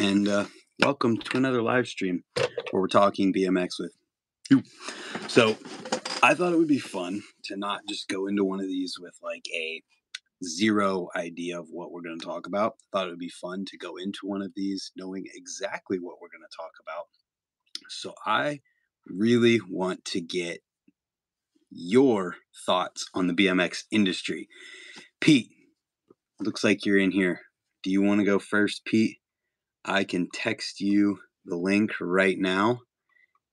and uh, welcome to another live stream where we're talking BMX with you. So, I thought it would be fun to not just go into one of these with like a zero idea of what we're going to talk about. I thought it would be fun to go into one of these knowing exactly what we're going to talk about. So, I really want to get your thoughts on the BMX industry. Pete, looks like you're in here. Do you want to go first, Pete? I can text you the link right now,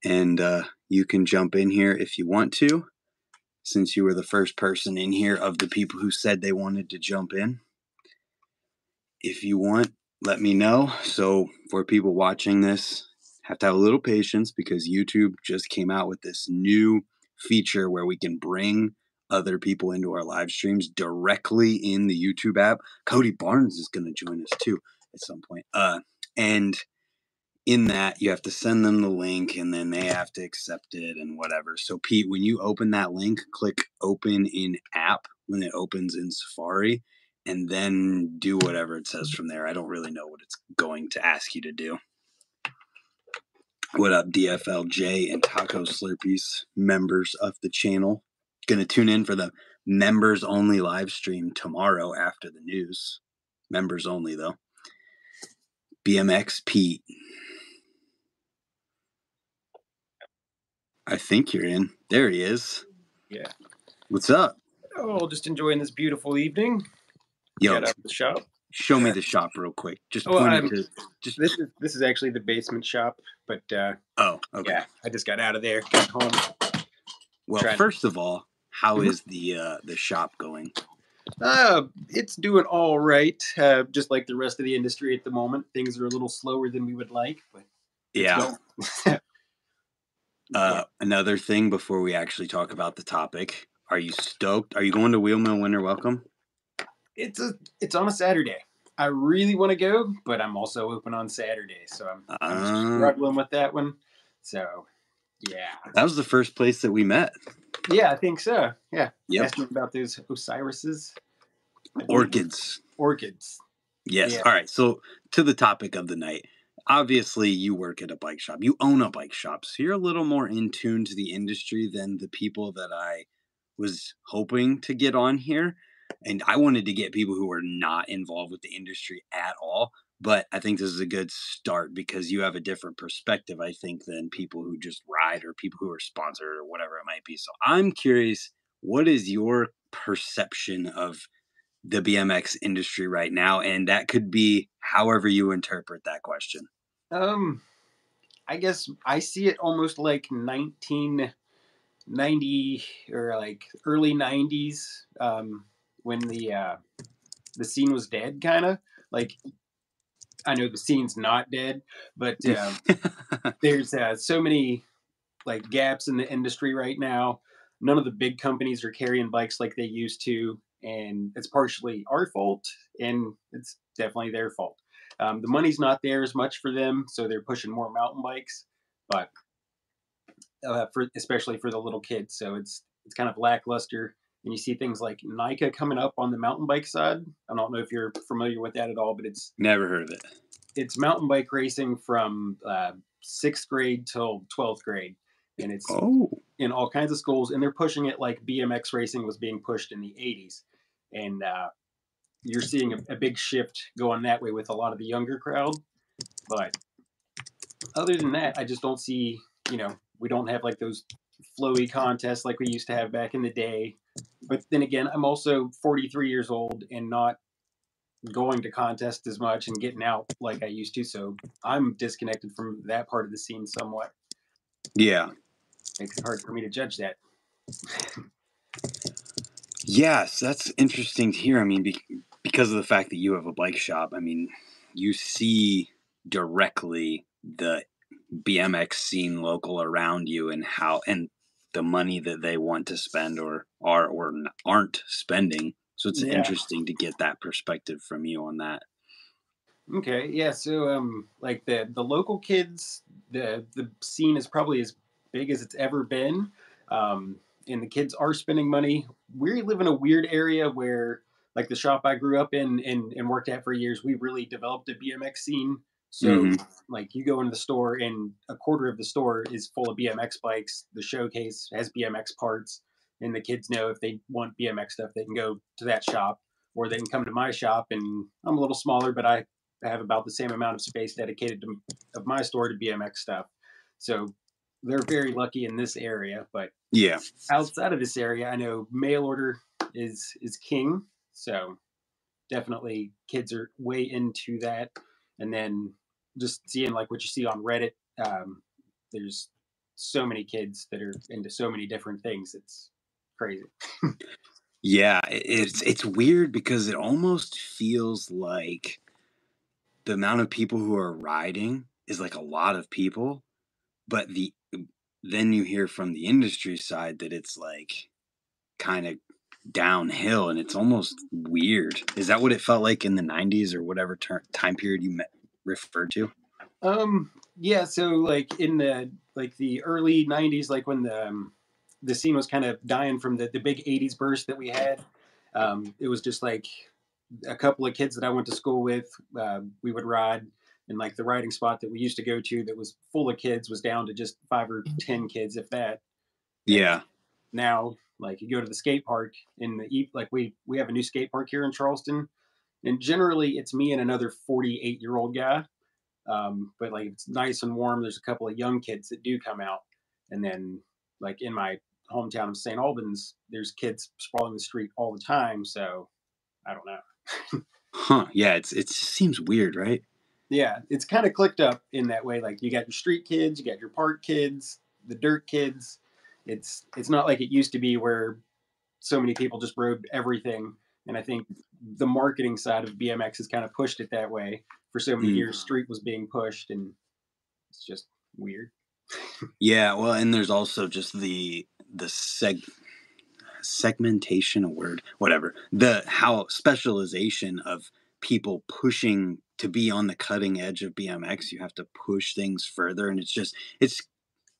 and uh, you can jump in here if you want to, since you were the first person in here of the people who said they wanted to jump in. If you want, let me know. So, for people watching this, have to have a little patience because YouTube just came out with this new feature where we can bring other people into our live streams directly in the YouTube app. Cody Barnes is going to join us too at some point. Uh, and in that, you have to send them the link and then they have to accept it and whatever. So, Pete, when you open that link, click open in app when it opens in Safari and then do whatever it says from there. I don't really know what it's going to ask you to do. What up, DFLJ and Taco Slurpees, members of the channel? Going to tune in for the members only live stream tomorrow after the news. Members only, though. BMX Pete. I think you're in. There he is. Yeah. What's up? Oh, just enjoying this beautiful evening. Yo, Got out of the shop. show me the shop real quick. Just Oh, point it to. Just This is this is actually the basement shop, but uh, oh, okay. yeah, I just got out of there, got home. Well, first of all, how Mhm. the uh, the shop going? Uh, it's doing all right. Uh, just like the rest of the industry at the moment, things are a little slower than we would like, but Yeah. Uh, another thing before we actually talk about the topic, are you stoked? Are you going to Wheel Mill Winter Welcome? it's a it's on a Saturday. I really want to go, but I'm also open on Saturday, so I'm, I'm Uh. struggling with that one. So, yeah, That was the first place that we met. yeah, I think so. Yeah, Yep. Ask me about those believe. Orchids. Orchids. Yes. Yeah. All right. So to the topic of the night. Obviously, you work at a bike shop. You own a bike shop, so you're a little more in tune to the industry than the people that I was hoping to get on here. And I wanted to get people who are not involved with the industry at all. But I think this is a good start because you have a different perspective, I think, than people who just ride or people who are sponsored or whatever it might be. So I'm curious, what is your perception of the BMX industry right now? And that could be however you interpret that question. Um, I guess I see it almost like 1990 or like early 90s um, when the uh, the scene was dead, kind of like. I know the scene's not dead, but uh, there's uh, so many like gaps in the industry right now. None of the big companies are carrying bikes like they used to, and it's partially our fault, and it's definitely their fault. Um, the money's not there as much for them, so they're pushing more mountain bikes, but uh, for especially for the little kids, so it's it's kind of lackluster. And you see things like NICA coming up on the mountain bike side. I don't know if you're familiar with that at all, but it's Never heard of it. it's mountain bike racing from uh, sixth grade till twelfth grade, and it's Oh, in all kinds of schools, and they're pushing it like BMX racing was being pushed in the '80s, and uh, you're seeing a, a big shift going that way with a lot of the younger crowd. But other than that, I just don't see. You know, we don't have like those flowy contests like we used to have back in the day. But then again, I'm also 43 years old and not going to contest as much and getting out like I used to. So I'm disconnected from that part of the scene somewhat. yeah. Makes it hard for me to judge that. Yes, that's interesting to hear. I mean, be- because of the fact that you have a bike shop, I mean, you see directly the BMX scene local around you and how and the money that they want to spend or are or aren't spending. So it's Yeah. interesting to get that perspective from you on that. Okay, yeah. So, um, like the the local kids, the the scene is probably as big as it's ever been, um, and the kids are spending money. We live in a weird area where, like the shop I grew up in and and worked at for years, we really developed a BMX scene So Mhm. like you go into the store and a quarter of the store is full of BMX bikes. The showcase has BMX parts, and the kids know if they want BMX stuff, they can go to that shop or they can come to my shop. And I'm a little smaller, but I have about the same amount of space dedicated to of my store to BMX stuff. So they're very lucky in this area, but Yeah. outside of this area, I know mail order is is king. So definitely kids are way into that. And then just seeing like what you see on Reddit, um, there's so many kids that are into so many different things. It's crazy. Yeah, it's it's weird because it almost feels like the amount of people who are riding is like a lot of people, but the then you hear from the industry side that it's like kind of downhill and it's almost weird. Is that what it felt like in the 90s or whatever ter- time period you met, referred to? Um, yeah. So like in the like the early '90s, like when the um, the scene was kind of dying from the the big '80s burst that we had, um, it was just like a couple of kids that I went to school with. Uh, we would ride, and like the riding spot that we used to go to that was full of kids was down to just five or ten kids, if that. Yeah. Now, like you go to the skate park in the e- like we we have a new skate park here in Charleston, and generally it's me and another 48 year old guy. Um, but like it's nice and warm. There's a couple of young kids that do come out, and then like in my hometown of St. Albans, there's kids sprawling the street all the time. So I don't know. Huh. Yeah, it's it seems weird, right? Yeah, it's kind of clicked up in that way. Like you got your street kids, you got your park kids, the dirt kids. It's it's not like it used to be where so many people just rode everything. And I think the marketing side of BMX has kind of pushed it that way. For so many Mm. years, street was being pushed, and it's just weird. Yeah, well, and there's also just the the seg segmentation a word, whatever. The how specialization of people pushing to be on the cutting edge of BMX, you have to push things further and it's just it's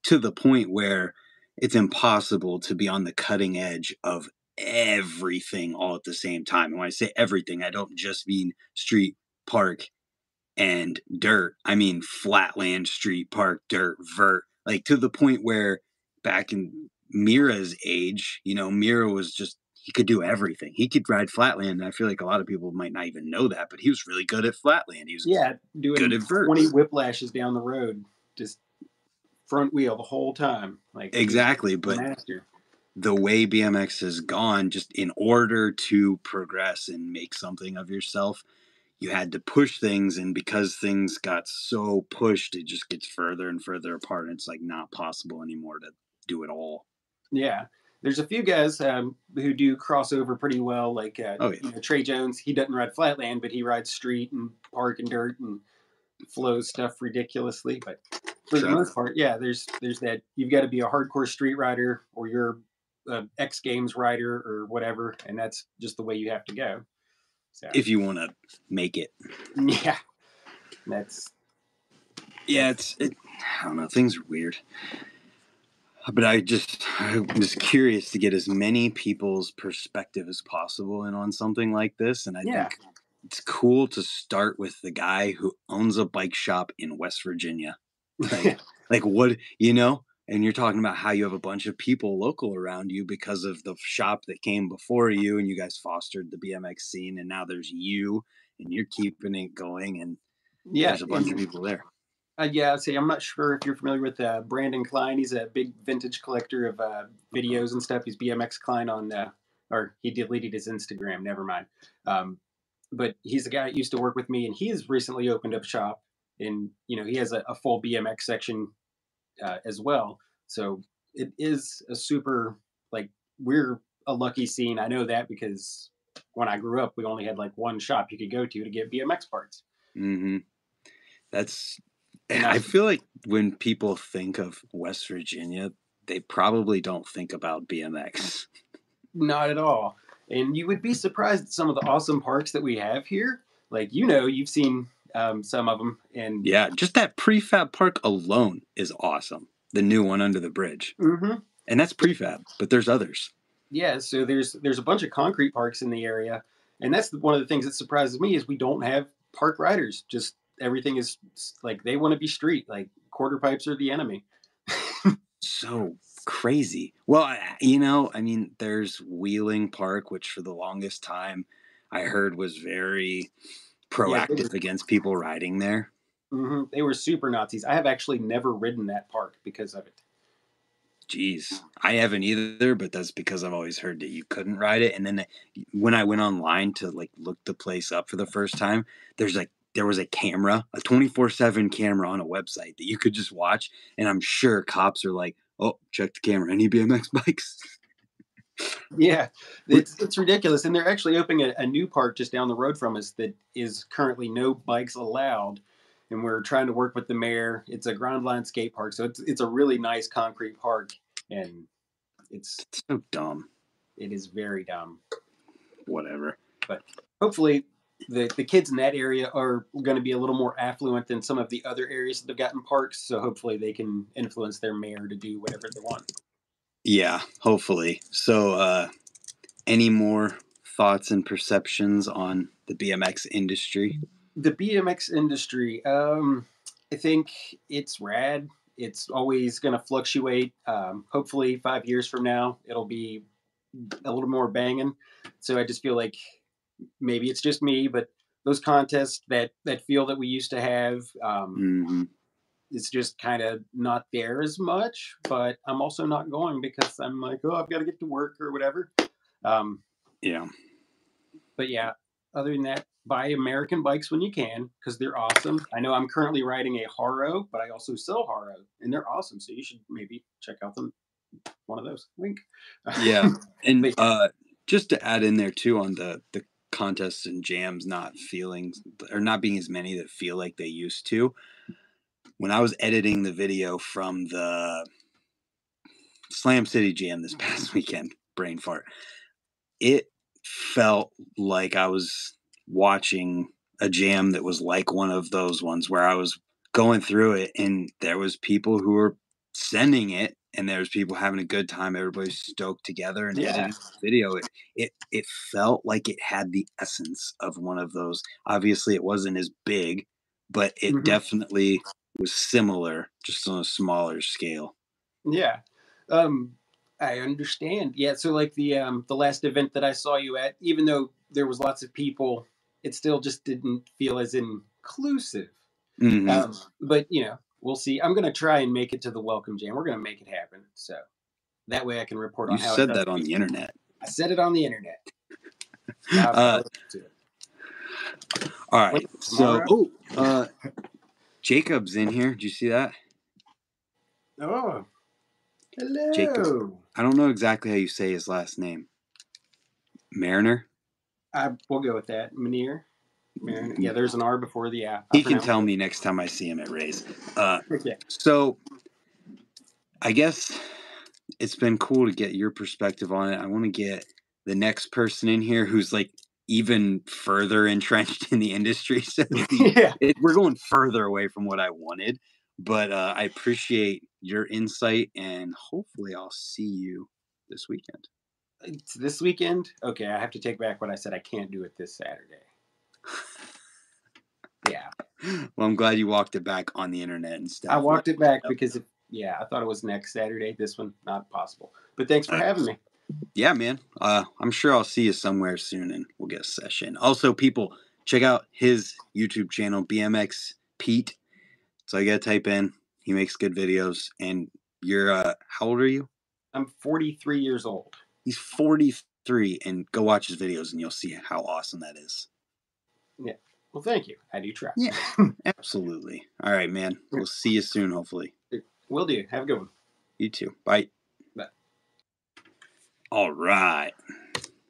to the point where it's impossible to be on the cutting edge of everything all at the same time. And when I say everything, I don't just mean street, park, and dirt. I mean flatland, street, park, dirt, vert. Like to the point where back in Mirra's age, you know, Mira was just he could do everything. He could ride flatland. And I feel like a lot of people might not even know that, but he was really good at flatland. He was Yeah, doing Good at verts. 20 whiplashes down the road, just front wheel the whole time. Like exactly. But master. the way BMX has gone, just in order to progress and make something of yourself, you had to push things. And because things got so pushed, it just gets further and further apart. And it's like not possible anymore to do it all. Yeah, there's a few guys um, who do crossover pretty well. Like uh, Oh, yeah. you know, Trey Jones, he doesn't ride flatland, but he rides street and park and dirt and flows stuff ridiculously. But for the most part, yeah, there's there's that. You've got to be a hardcore street rider or you're an X Games rider or whatever, and that's just the way you have to go. So If you want to make it. yeah, that's Yeah, it's it, I don't know. Things are weird, but I just I was curious to get as many people's perspective as possible in on something like this, and I Yeah. think it's cool to start with the guy who owns a bike shop in West Virginia. Like, like what you know, and you're talking about how you have a bunch of people local around you because of the shop that came before you, and you guys fostered the BMX scene, and now there's you, and you're keeping it going, and yeah. there's a bunch of people there. Uh, yeah, see, I'm not sure if you're familiar with uh, Brandon Klein. He's a big vintage collector of uh, videos and stuff. He's BMX Klein on, uh, or he deleted his Instagram. Never mind. Um, but he's the guy that used to work with me, and he has recently opened up shop, and you know he has a, a full BMX section uh, as well. So it is a super like we're a lucky scene. I know that because when I grew up, we only had like one shop you could go to to get BMX parts. Mm-hmm. That's. And I I- feel like when people think of West Virginia, they probably don't think about BMX. Not at all. And you would be surprised at some of the awesome parks that we have here. Like you know, you've seen um, some of them, and Yeah, just that prefab park alone is awesome. The new one under the bridge, Mhm. and that's prefab, but there's others. yeah. So there's there's a bunch of concrete parks in the area, and that's one of the things that surprises me is we don't have park riders. Just everything is like they want to be street. Like quarter pipes are the enemy. so crazy. Well, you know, I mean, there's Wheeling Park, which for the longest time I heard was very proactive yeah, against people riding there. Mm-hmm. They were super Nazis. I have actually never ridden that park because of it. Jeez, I haven't either, but that's because I've always heard that you couldn't ride it. And then when I went online to like look the place up for the first time, there's like there was a camera, a 24/7 camera on a website that you could just watch and I'm sure cops are like, "Oh, check the camera. Any BMX bikes?" yeah, it's it's ridiculous, and they're actually opening a, a, new park just down the road from us that is currently no bikes allowed, and we're trying to work with the mayor. It's a Grindline skate park, so it's it's a really nice concrete park, and it's, it's so dumb. It is very dumb. Whatever. But hopefully, the the kids in that area are going to be a little more affluent than some of the other areas that have gotten parks. So hopefully, they can influence their mayor to do whatever they want. Yeah, hopefully. So, uh, any more thoughts and perceptions on the BMX industry? the BMX industry, um, I think it's rad. It's always going to fluctuate. Um, hopefully, five years from now, it'll be a little more banging. So I just feel like maybe it's just me, but those contests that that feel that we used to have, um, mm-hmm. It's just kind of not there as much. But I'm also not going because I'm like, oh, I've got to get to work or whatever. Um, yeah. But yeah, other than that, buy American bikes when you can because they're awesome. I know I'm currently riding a Haro, but I also sell Haro, and they're awesome. So you should maybe check out them one of those. Wink. Yeah, and uh, just to add in there too on the the contests and jams not feeling or not being as many that feel like they used to. When I was editing the video from the Slam City Jam this past weekend, brain fart, it felt like I was watching a jam that was like one of those ones where I was going through it and there was people who were sending it and there was people having a good time everybody's stoked together and yeah. video it, it it felt like it had the essence of one of those obviously it wasn't as big but it mm-hmm. definitely was similar just on a smaller scale yeah um I understand. Yeah, so like the um the last event that I saw you at, even though there was lots of people, it still just didn't feel as inclusive. Mm-hmm. Um, but you know, we'll see. I'm gonna try and make it to the welcome jam. We're gonna make it happen. So that way I can report on. You said that on the internet. I said it on the internet. uh, all right. Wait, so, oh, uh, Jacob's in here. Did you see that? Oh, hello. Jacob. I don't know exactly how you say his last name. Mariner. I we'll go with that. Manir. Mariner. Yeah, there's an R before the A. He can tell it. me next time I see him at Rays. Uh, yeah. So, I guess it's been cool to get your perspective on it. I want to get the next person in here who's like even further entrenched in the industry. So yeah. It, we're going further away from what I wanted, but uh, I appreciate your insight, and hopefully, I'll see you this weekend. It's this weekend? Okay, I have to take back what I said. I can't do it this Saturday. yeah. Well, I'm glad you walked it back on the internet instead. I walked it back because, it, yeah, I thought it was next Saturday. This one, not possible. But thanks for uh, having me. Yeah, man. Uh, I'm sure I'll see you somewhere soon, and we'll get a session. Also, people, check out his YouTube channel, BMX Pete. So I gotta type in. He makes good videos. And you're uh, how old are you? I'm 43 years old. He's 43, and go watch his videos, and you'll see how awesome that is. Yeah. Well, thank you. I do you try. Yeah, absolutely. All right, man. We'll see you soon, hopefully. Will do. Have a good one. You too. Bye. All right.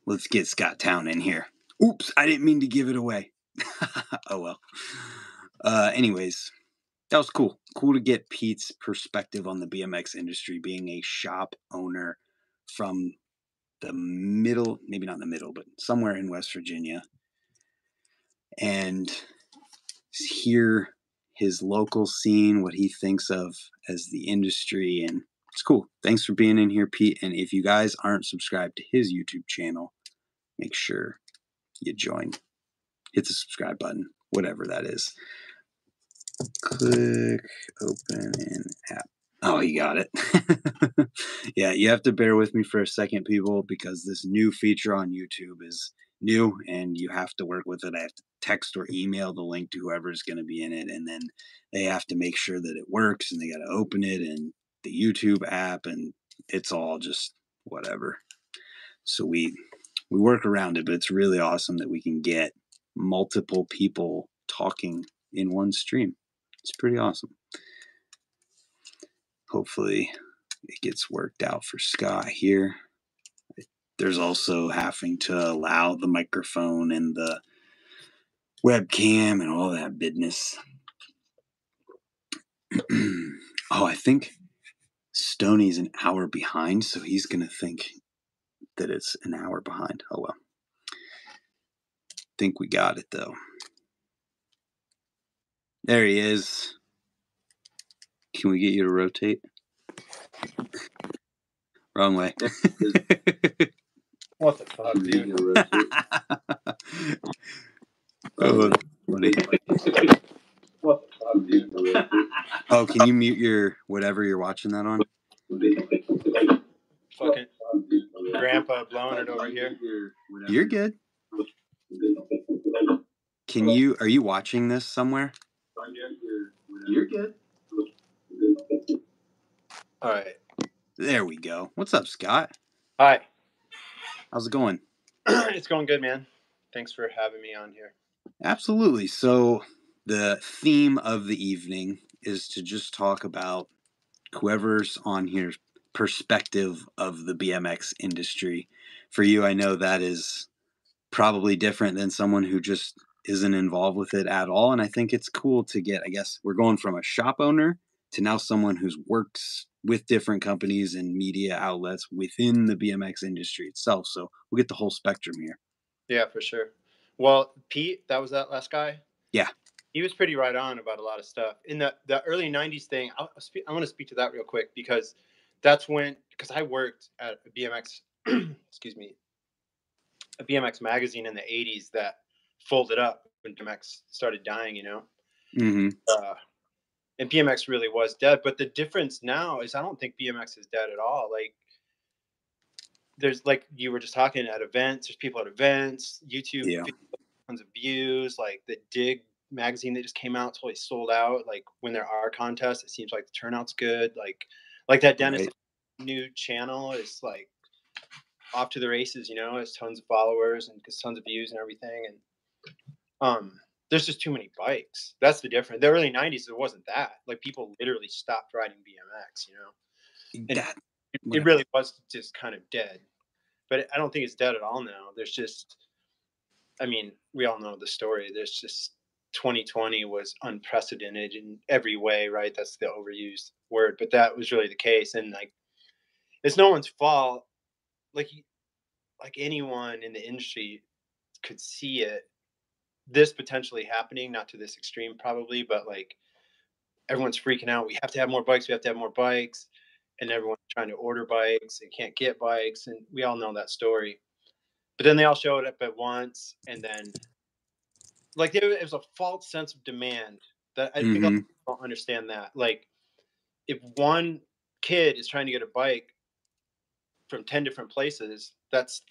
Let's get Scott Towne in here. Oops, I didn't mean to give it away. oh well. Uh, anyways, that was cool. Cool to get Pete's perspective on the BMX industry, being a shop owner from the middle, maybe not the middle, but somewhere in West Virginia, and hear his local scene, what he thinks of as the industry, and it's cool. Thanks for being in here, Pete. And if you guys aren't subscribed to his YouTube channel, make sure you join. Hit the subscribe button, whatever that is. Click open in app. Oh, you got it. yeah, you have to bear with me for a second, people, because this new feature on YouTube is new and you have to work with it. I have to text or email the link to whoever's going to be in it, and then they have to make sure that it works and they got to open it in the YouTube app, and it's all just whatever. So we we work around it, but it's really awesome that we can get multiple people talking in one stream. It's pretty awesome. Hopefully, it gets worked out for Scott here. There's also having to allow the microphone and the webcam and all that business. oh, I think Stoney's an hour behind, so he's going to think that it's an hour behind. Oh well. Think we got it though. There he is. Can we get you to rotate? Wrong way. what the fuck, dude? oh, funny. What the fuck, dude? Oh, can you mute your whatever you're watching that on? Fucking grandpa blowing it over here. You're good. Can you? Are you watching this somewhere? You're good. All right. There we go. What's up, Scott? Hi. How's it going? it's going good, man. Thanks for having me on here. Absolutely. So, the theme of the evening is to just talk about whoever's on here's perspective of the BMX industry. For you, I know that is probably different than someone who just isn't involved with it at all. And I think it's cool to get, I guess, we're going from a shop owner to now someone who's works with different companies and media outlets within the BMX industry itself. So we'll get the whole spectrum here. Yeah, for sure. Well, Pete, that was that last guy. Yeah, he was pretty right on about a lot of stuff in the the early '90s thing. I'll, speak, I want to speak to that real quick because that's when because I worked at a BMX, excuse me, a BMX magazine in the '80s that folded up when BMX started dying. You know, mm-hmm. uh, and BMX really was dead. But the difference now is I don't think BMX is dead at all. Like there's like you were just talking at events. There's people at events. YouTube, Yeah. tons of views. Like the Dig magazine that just came out totally sold out. Like when there are contests, it seems like the turnout's good. Like like that Dennis Right. new channel is like off to the races. You know, has tons of followers and gets tons of views and everything. And um, there's just too many bikes. That's the difference. The early '90s, it wasn't that. Like people literally stopped riding BMX. You know and That, it, it really was just kind of dead but i don't think it's dead at all now there's just i mean we all know the story there's just 2020 was unprecedented in every way right? That's the overused word but that was really the case and like it's no one's fault. Like like anyone in the industry could see it this potentially happening not to this extreme probably but like everyone's freaking out we have to have more bikes we have to have more bikes and everyone's trying to order bikes and can't get bikes and we all know that story. But then they all showed up at once and then like there was a false sense of demand that i think a lot of Mhm. don't understand that like if one kid is trying to get a bike from 10 different places that's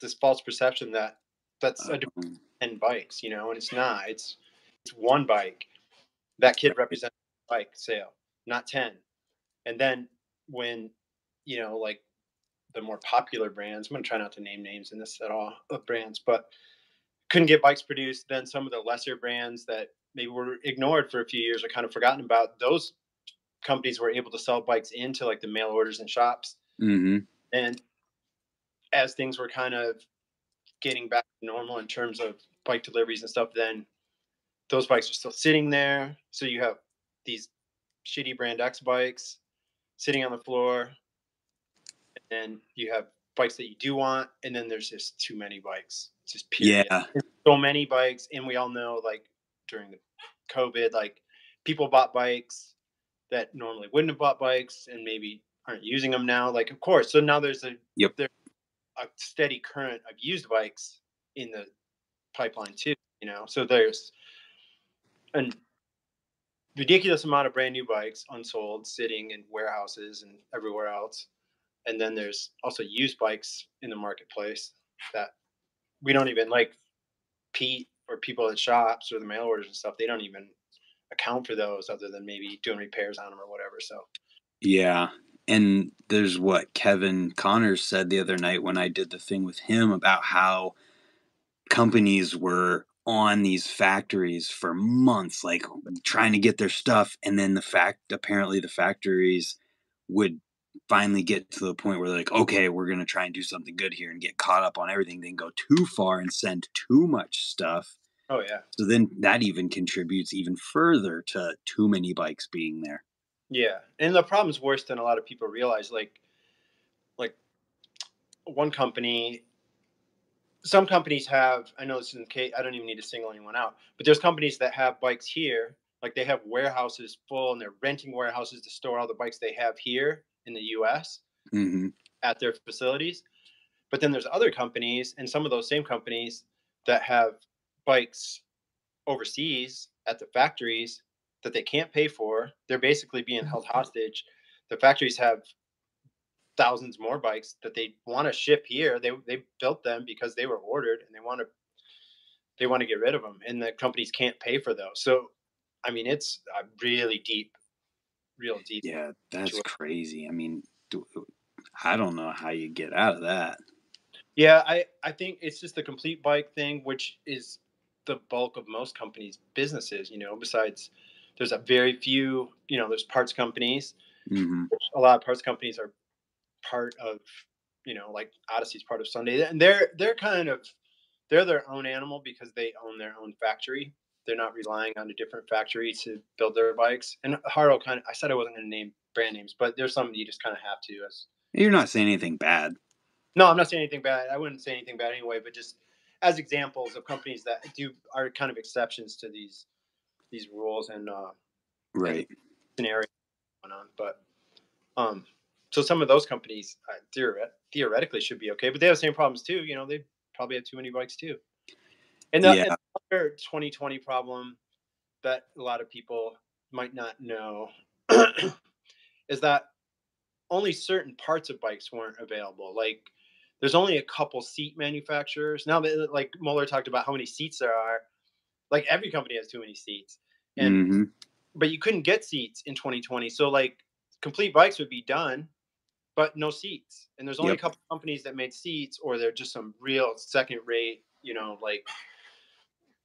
this false perception that that's a um, 10 bikes, you know, and it's not. It's it's one bike. That kid represents bike sale, not 10. And then when, you know, like the more popular brands, I'm going to try not to name names in this at all of brands, but couldn't get bikes produced, then some of the lesser brands that maybe were ignored for a few years or kind of forgotten about, those companies were able to sell bikes into like the mail orders and shops. mhm. And as things were kind of getting back to normal in terms of bike deliveries and stuff, then those bikes are still sitting there. So you have these shitty brand X bikes sitting on the floor. And then you have bikes that you do want, and then there's just too many bikes. It's just period. Yeah. So many bikes, and we all know like during the COVID, like people bought bikes that normally wouldn't have bought bikes and maybe aren't using them now. Like, of course. So now there's a Yep. there's a steady current of used bikes in the pipeline too. You know, so there's and ridiculous amount of brand new bikes unsold sitting in warehouses and everywhere else and then there's also used bikes in the marketplace that we don't even like pete or people at shops or the mail orders and stuff they don't even account for those other than maybe doing repairs on them or whatever so Yeah. And there's what Kevin Connors said the other night when I did the thing with him about how companies were on these factories for months, like trying to get their stuff. And then the fact, apparently, the factories would finally get to the point where they're like, okay, we're going to try and do something good here and get caught up on everything, then go too far and send too much stuff. oh yeah So then that even contributes even further to too many bikes being there. Yeah, and the problem's worse than a lot of people realize. Like, like one company, some companies have. I know this isn't the case. I don't even need to single anyone out, but there's companies that have bikes here. Like they have warehouses full, and they're renting warehouses to store all the bikes they have here in the U.S. hmm at their facilities. But then there's other companies, and some of those same companies that have bikes overseas at the factories that they can't pay for. They're basically being held hostage. The factories have thousands more bikes that they want to ship here. They they built them because they were ordered, and they want to they want to get rid of them, and the companies can't pay for those. So, I mean, it's uh, really deep, real deep. Yeah, that's crazy. I mean, do- I don't know how you get out of that. Yeah, I, I think it's just the complete bike thing, which is the bulk of most companies' businesses. You know, besides there's a very few. You know, there's parts companies. hmm A lot of parts companies are part of. You know, like Odyssey's part of Sunday, and they're they're kind of they're their own animal because they own their own factory. They're not relying on a different factory to build their bikes. And Haro kind of, I said I wasn't going to name brand names, but there's some you just kind of have to as You're not saying anything bad. no, I'm not saying anything bad. I wouldn't say anything bad anyway, but just as examples of companies that do are kind of exceptions to these these rules and uh, Right. scenarios going on. But um, so some of those companies uh, theoret- theoretically should be okay, but they have the same problems too. You know, they probably have too many bikes too. And the, Yeah. and 2020 problem that a lot of people might not know is that only certain parts of bikes weren't available. Like there's only a couple seat manufacturers. Now that like Mueller talked about how many seats there are, like every company has too many seats. And hmm but you couldn't get seats in 2020. So like complete bikes would be done, but no seats. And there's only Yep. a couple companies that made seats, or they're just some real second rate, you know, like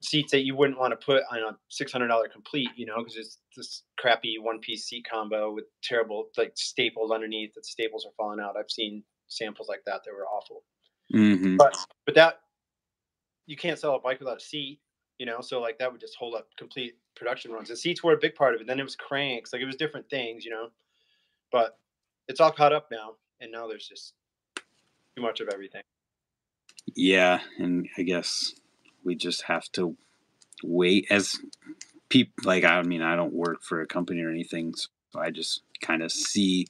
seats that you wouldn't want to put on a $600 complete, you know, because it's this crappy one piece seat combo with terrible like staples underneath that staples are falling out. I've seen samples like that that were awful. hmm But but that you can't sell a bike without a seat, you know. So like that would just hold up complete production runs. And seats were a big part of it. Then it was cranks, like it was different things, you know. But it's all caught up now, and now there's just too much of everything. Yeah, and I guess we just have to wait as people like I mean I don't work for a company or anything, so I just kind of see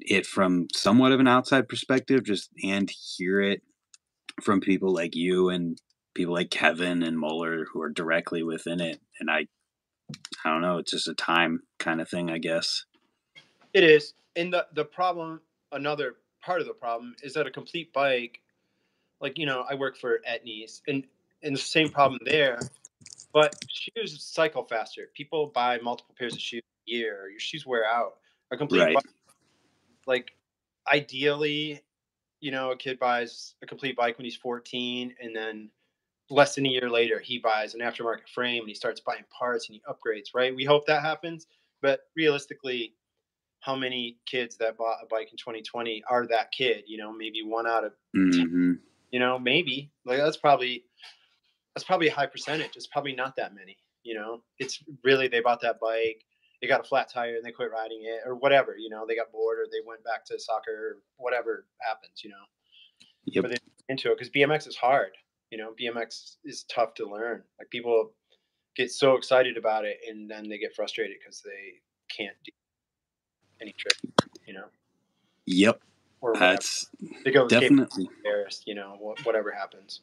it from somewhat of an outside perspective just and hear it from people like you and people like Kevin and Mueller who are directly within it and I I don't know, it's just a time kind of thing, I guess. It is, and the the problem, another part of the problem is that a complete bike, like you know, I work for Etnies, and and the same problem there, but shoes cycle faster. People buy multiple pairs of shoes a year. Your shoes wear out. A complete Right. bike, like ideally, you know, a kid buys a complete bike when he's 14, and then less than a year later, he buys an aftermarket frame and he starts buying parts and he upgrades. Right? We hope that happens, but realistically how many kids that bought a bike in 2020 are that kid you know maybe one out of hmm you know maybe. Like that's probably that's probably a high percentage. It's probably not that many you know? It's really they bought that bike they got a flat tire and they quit riding it or whatever you know? They got bored or they went back to soccer or whatever happens you know? Yep. But into it because bmx is hard you know? Bmx is tough to learn. Like people get so excited about it and then they get frustrated because they can't do any trick you know? Yep. Or. That's they go definitely embarrassed, you know, whatever happens.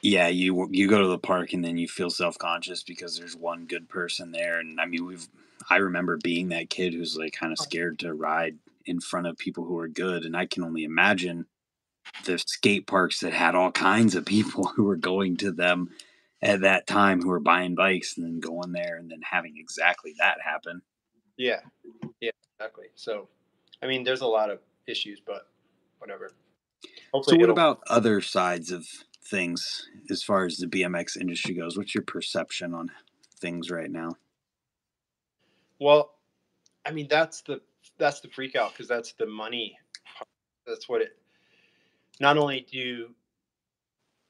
Yeah, you you go to the park and then you feel self conscious because there's one good person there, and I mean we've I remember being that kid who's like kind of scared to ride in front of people who are good, and I can only imagine the skate parks that had all kinds of people who were going to them at that time who were buying bikes and then going there and then having exactly that happen. Yeah, yeah, exactly. So, I mean, there's a lot of issues, but whatever. Hopefully so, what about other sides of things as far as the BMX industry goes? What's your perception on things right now? Well, I mean, that's the that's the freak out because that's the money. That's what it. Not only do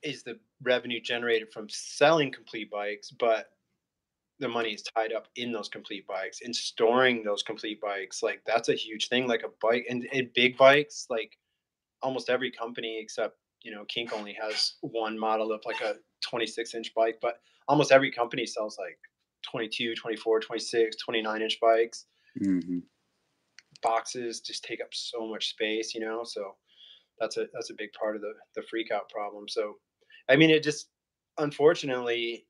is the revenue generated from selling complete bikes, but the money is tied up in those complete bikes and storing those complete bikes. Like that's a huge thing. Like a bike and, and big bikes, like almost every company except you know Kink only has one model of like a 26 inch bike, but almost every company sells like 22, 24, 26, 29 inch bikes. Mm-hmm. Boxes just take up so much space, you know. So that's a that's a big part of the the freak out problem. So I mean, it just unfortunately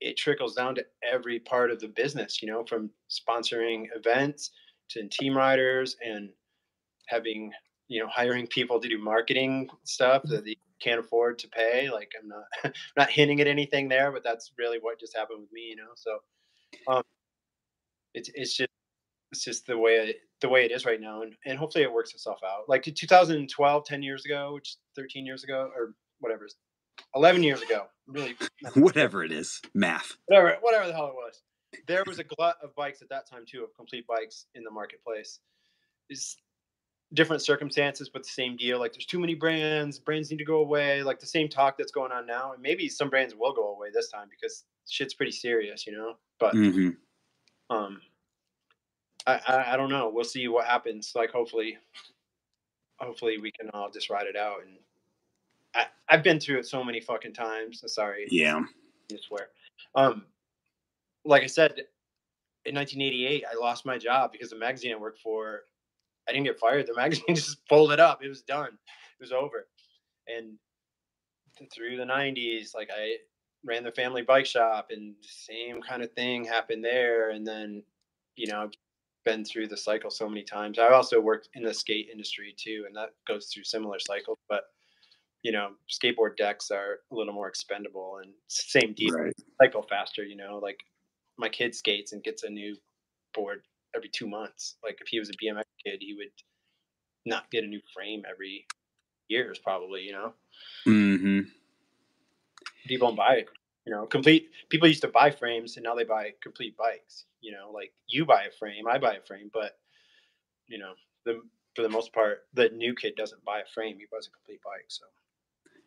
it trickles down to every part of the business, you know, from sponsoring events to team riders and having, you know, hiring people to do marketing stuff that they can't afford to pay. Like I'm not not hinting at anything there, but that's really what just happened with me, you know. So um it's it's just it's just the way it, the way it is right now and, and hopefully it works itself out like 2012 10 years ago which 13 years ago or whatever 11 years ago. Really, whatever it is, math. Whatever, whatever the hell it was. There was a glut of bikes at that time too, of complete bikes in the marketplace. Is different circumstances, but the same deal. Like there's too many brands. Brands need to go away. Like the same talk that's going on now, and maybe some brands will go away this time because shit's pretty serious, you know. But mm-hmm. um, I, I I don't know. We'll see what happens. Like hopefully, hopefully we can all just ride it out and I, have been through it so many fucking times. I'm Sorry. Yeah. I swear. Um, like I said, in 1988, I lost my job because the magazine I worked for, I didn't get fired. The magazine just folded up. It was done. It was over. And through the 90s, like I ran the family bike shop, and same kind of thing happened there. And then, you know, been through the cycle so many times. I also worked in the skate industry too, and that goes through similar cycles. But you know, skateboard decks are a little more expendable and same deal, right. cycle faster, you know, like my kid skates and gets a new board every two months. Like if he was a BMX kid, he would not get a new frame every years probably, you know? Mm-hmm. People don't buy it, you know, complete people used to buy frames and now they buy complete bikes, you know, like you buy a frame, I buy a frame, but you know, the for the most part, the new kid doesn't buy a frame, he buys a complete bike. So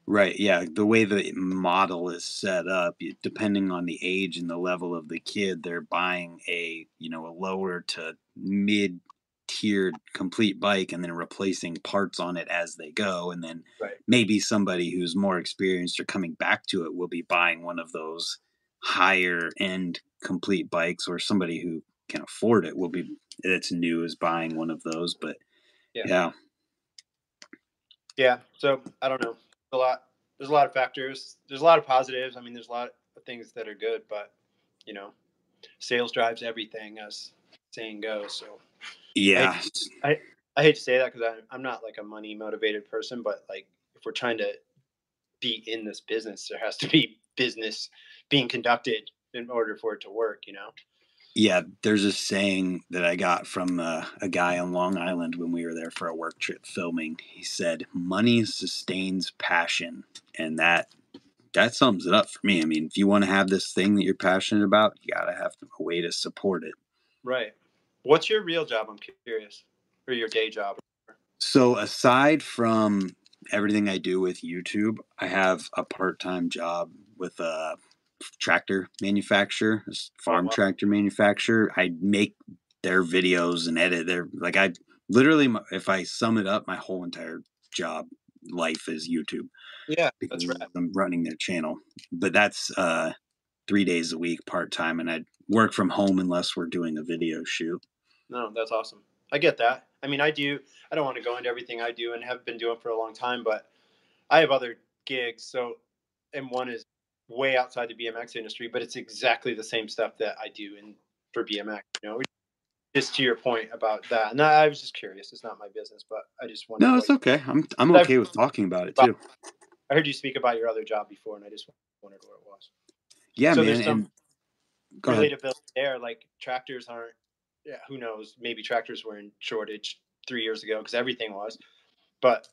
Right. Yeah. The way the model is set up, depending on the age and the level of the kid, they're buying a, you know, a lower to mid tiered complete bike and then replacing parts on it as they go. And then right. maybe somebody who's more experienced or coming back to it will be buying one of those higher end complete bikes or somebody who can afford it will be that's new is buying one of those. But yeah. Yeah. yeah. So I don't know a lot. There's a lot of factors. There's a lot of positives. I mean, there's a lot of things that are good, but you know, sales drives everything, as saying goes. So yeah, I I, I hate to say that because I'm not like a money motivated person, but like if we're trying to be in this business, there has to be business being conducted in order for it to work. You know. Yeah, there's a saying that I got from uh, a guy on Long Island when we were there for a work trip filming. He said, "Money sustains passion," and that that sums it up for me. I mean, if you want to have this thing that you're passionate about, you gotta have a way to support it. Right. What's your real job? I'm curious, or your day job? So aside from everything I do with YouTube, I have a part-time job with a tractor manufacturer, farm oh, wow. tractor manufacturer. I make their videos and edit their like I literally if I sum it up, my whole entire job life is YouTube. Yeah, that's right. I'm running their channel, but that's uh three days a week part time, and I work from home unless we're doing a video shoot. No, that's awesome. I get that. I mean, I do. I don't want to go into everything I do and have been doing for a long time, but I have other gigs. So and one is way outside the BMX industry, but it's exactly the same stuff that I do in for BMX. You know, just to your point about that. And I, was just curious. It's not my business, but I just wanted. No, it's okay. I'm I'm I've- okay with talking about it too. I heard you speak about your other job before, and I just wondered what it was. Yeah, so man. there's some and go ahead. there. Like tractors aren't. Yeah, who knows? Maybe tractors were in shortage three years ago because everything was. But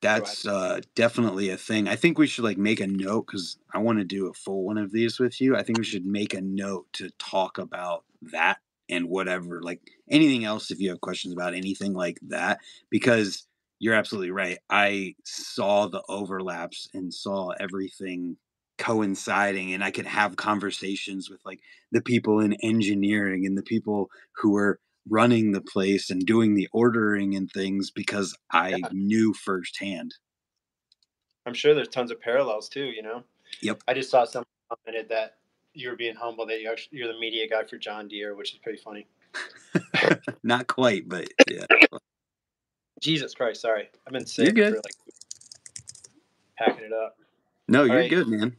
That's uh, definitely a thing. I think we should like make a note because I want to do a full one of these with you. I think we should make a note to talk about that and whatever, like anything else. If you have questions about anything like that, because you're absolutely right. I saw the overlaps and saw everything coinciding, and I could have conversations with like the people in engineering and the people who were running the place and doing the ordering and things because I Yeah. knew firsthand. I'm sure there's tons of parallels too. You know. Yep. I just saw someone commented that you were being humble that you actually you're the media guy for John Deere, which is pretty funny. Not quite, but yeah. Jesus Christ, sorry, I've been sick good. for like packing it up. No, you're right. good, man.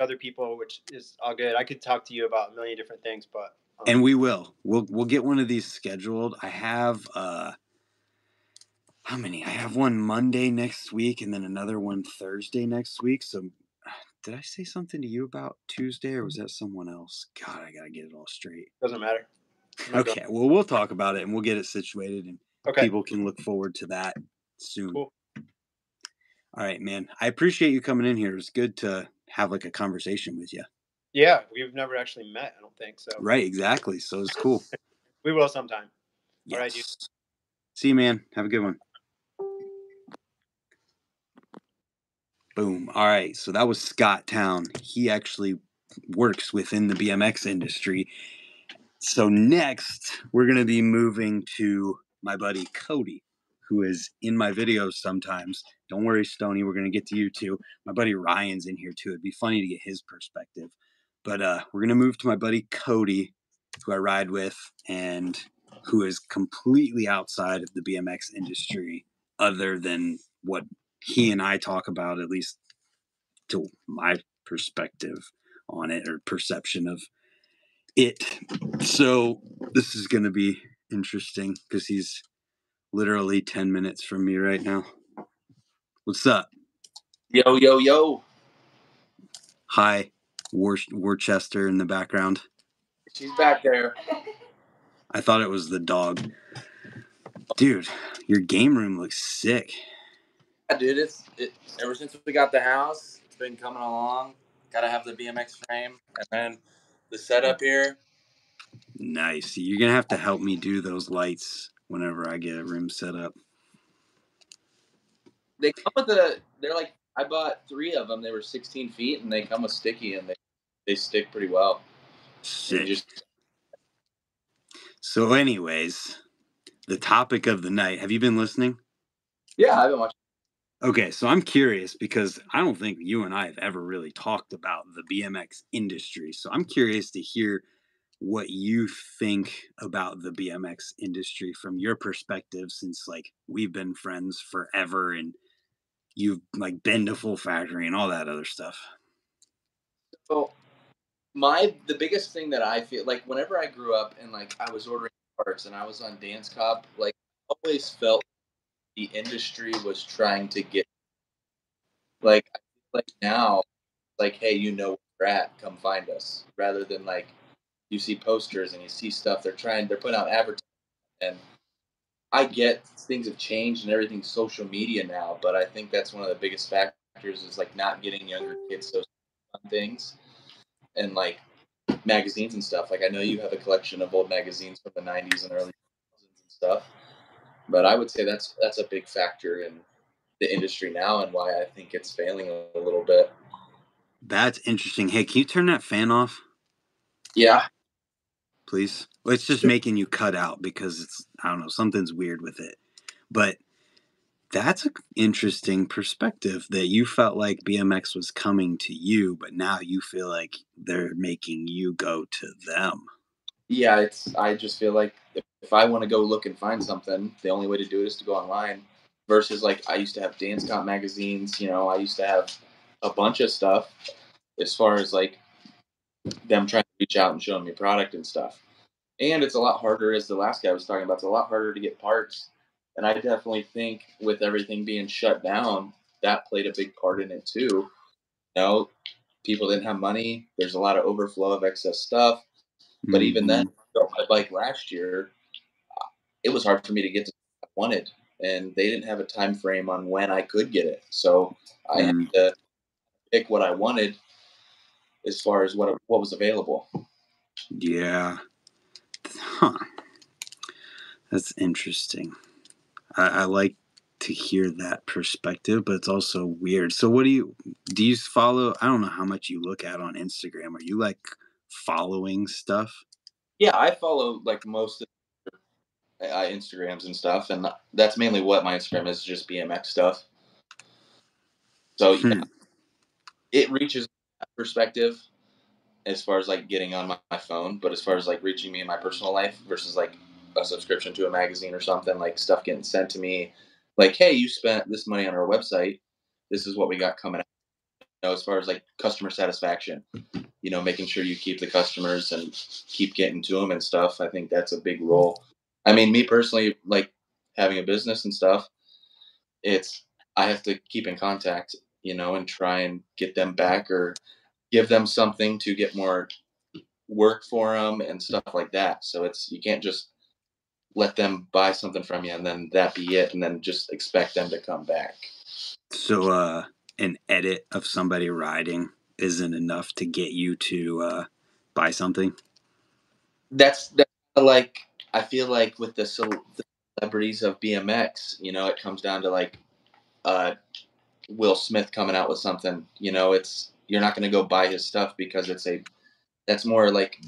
Other people, which is all good. I could talk to you about a million different things, but And we will. We'll we'll get one of these scheduled. I have uh how many? I have one Monday next week and then another one Thursday next week. So did I say something to you about Tuesday or was that someone else? God, I gotta get it all straight. doesn't matter. Okay, well we'll talk about it and we'll get it situated and Okay. people can look forward to that soon. Cool. All right, man. I appreciate you coming in here. It's good to have like a conversation with you. Yeah, we've never actually met. I don't think so. Right, exactly. So it's cool. We will sometime. All right, dude. Yes. See you, man. Have a good one. Boom. All right. So that was Scott Towne. He actually works within the BMX industry. So next, we're going to be moving to my buddy Cody, who is in my videos sometimes. Don't worry, Stony. We're going to get to you too. My buddy Ryan's in here too. It'd be funny to get his perspective. But uh, we're going to move to my buddy Cody, who I ride with, and who is completely outside of the BMX industry, other than what he and I talk about, at least to my perspective on it or perception of it. So this is going to be interesting because he's literally 10 minutes from me right now. What's up? Yo, yo, yo. Hi, Wor- Worcester in the background. She's back there. I thought it was the dog. Dude, your game room looks sick. Yeah, dude, it's it, ever since we got the house, it's been coming along. Got to have the BMX frame and then the setup here. Nice. You're gonna have to help me do those lights whenever I get a room set up. They come with the. They're like I bought three of them. They were 16 feet and they come with sticky and they they stick pretty well. Sick. just So, anyways, the topic of the night. Have you been listening? yeah, I've been watching. Okay, so I'm curious because I don't think you and I have ever really talked about the BMX industry. So I'm curious to hear what you think about the BMX industry from your perspective since like we've been friends forever and you've like been to full factory and all that other stuff. So my the biggest thing that I feel like whenever I grew up and like I was ordering parts and I was on Dan's Comp, like always felt the industry was trying to get like like now like hey you know where we're at come find us rather than like you see posters and you see stuff they're trying they're putting out advertising and I get things have changed and everything's social media now but I think that's one of the biggest factors is like not getting younger kids those things and like magazines and stuff. Like I know you have a collection of old magazines from the '90s and early 2000s and stuff, but I would say that's that's a big factor in the industry now and why I think it's failing a little bit. That's interesting. Hey, can you turn that fan off, Yeah, please? Well, it's just making you cut out because it's I don't know, something's weird with it. But that's an interesting perspective that you felt like BMX was coming to you, but now you feel like they're making you go to them. yeah. It's I just feel like if, if I want to go look and find something, the only way to do it is to go online. Versus like I used to have Dan's Comp magazines. You know, I used to have a bunch of stuff as far as like them trying to reach out and showing me product and stuff. And it's a lot harder, as the last guy was talking about, it's a lot harder to get parts. And I definitely think with everything being shut down, that played a big part in it too. You know, people didn't have money. There's a lot of overflow of excess stuff. But even then, Mm-hmm. my bike last year, uh, it was hard for me to get to what I wanted, and they didn't have a time frame on when I could get it. So I Mm. had to pick what I wanted as far as what what was available. Yeah. Huh. That's interesting. I, I like to hear that perspective, but it's also weird. So, what do you do? You follow? I don't know how much you look at on Instagram. Are you like following stuff? Yeah, I follow like most of uh, Instagrams and stuff, and that's mainly what my Instagram is, just BMX stuff. So yeah, Hmm. it reaches perspective as far as like getting on my, my phone, but as far as like reaching me in my personal life versus like a subscription to a magazine or something, like stuff getting sent to me, like, hey, you spent this money on our website. This is what we got coming out. You know, as far as like customer satisfaction, you know, making sure you keep the customers and keep getting to them and stuff. I think that's a big role. I mean, me personally, like having a business and stuff, it's I have to keep in contact, you know, and try and get them back or give them something to get more work for them and stuff like that. So it's you can't just let them buy something from you and then that be it and then just expect them to come back. So, uh, an edit of somebody riding isn't enough to get you to uh, buy something. That's, that's like I feel like with the, cel- the celebrities of BMX, you know, it comes down to like uh, Will Smith coming out with something. You know, it's you're not going to go buy his stuff because it's a that's more like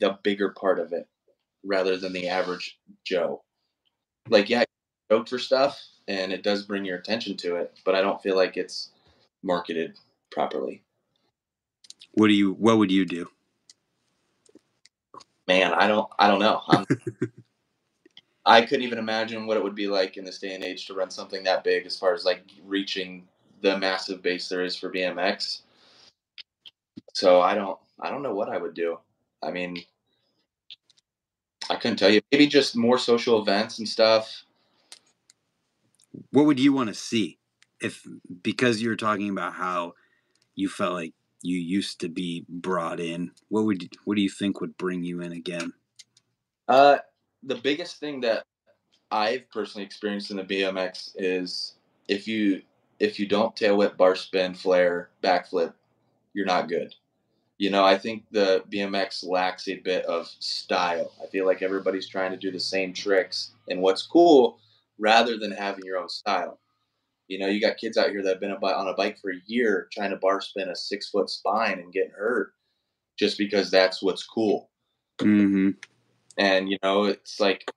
the bigger part of it rather than the average Joe. Like, yeah, joke for stuff, and it does bring your attention to it, but I don't feel like it's marketed properly. What do you? What would you do? man, I don't, I don't know. I couldn't even imagine what it would be like in this day and age to run something that big, as far as like reaching the massive base there is for BMX. So I don't, I don't know what I would do. I mean, I couldn't tell you. Maybe just more social events and stuff. What would you want to see if because you were talking about how you felt like you used to be brought in? What would what do you think would bring you in again? Uh, the biggest thing that I've personally experienced in the BMX is if you if you don't tail whip, bar spin, flare, backflip, you're not good. You know, I think the BMX lacks a bit of style. I feel like everybody's trying to do the same tricks and what's cool rather than having your own style. You know, you got kids out here that have been on a bike for a year trying to bar spin a six foot spine and getting hurt just because that's what's cool. Mm-hmm. And, you know, it's like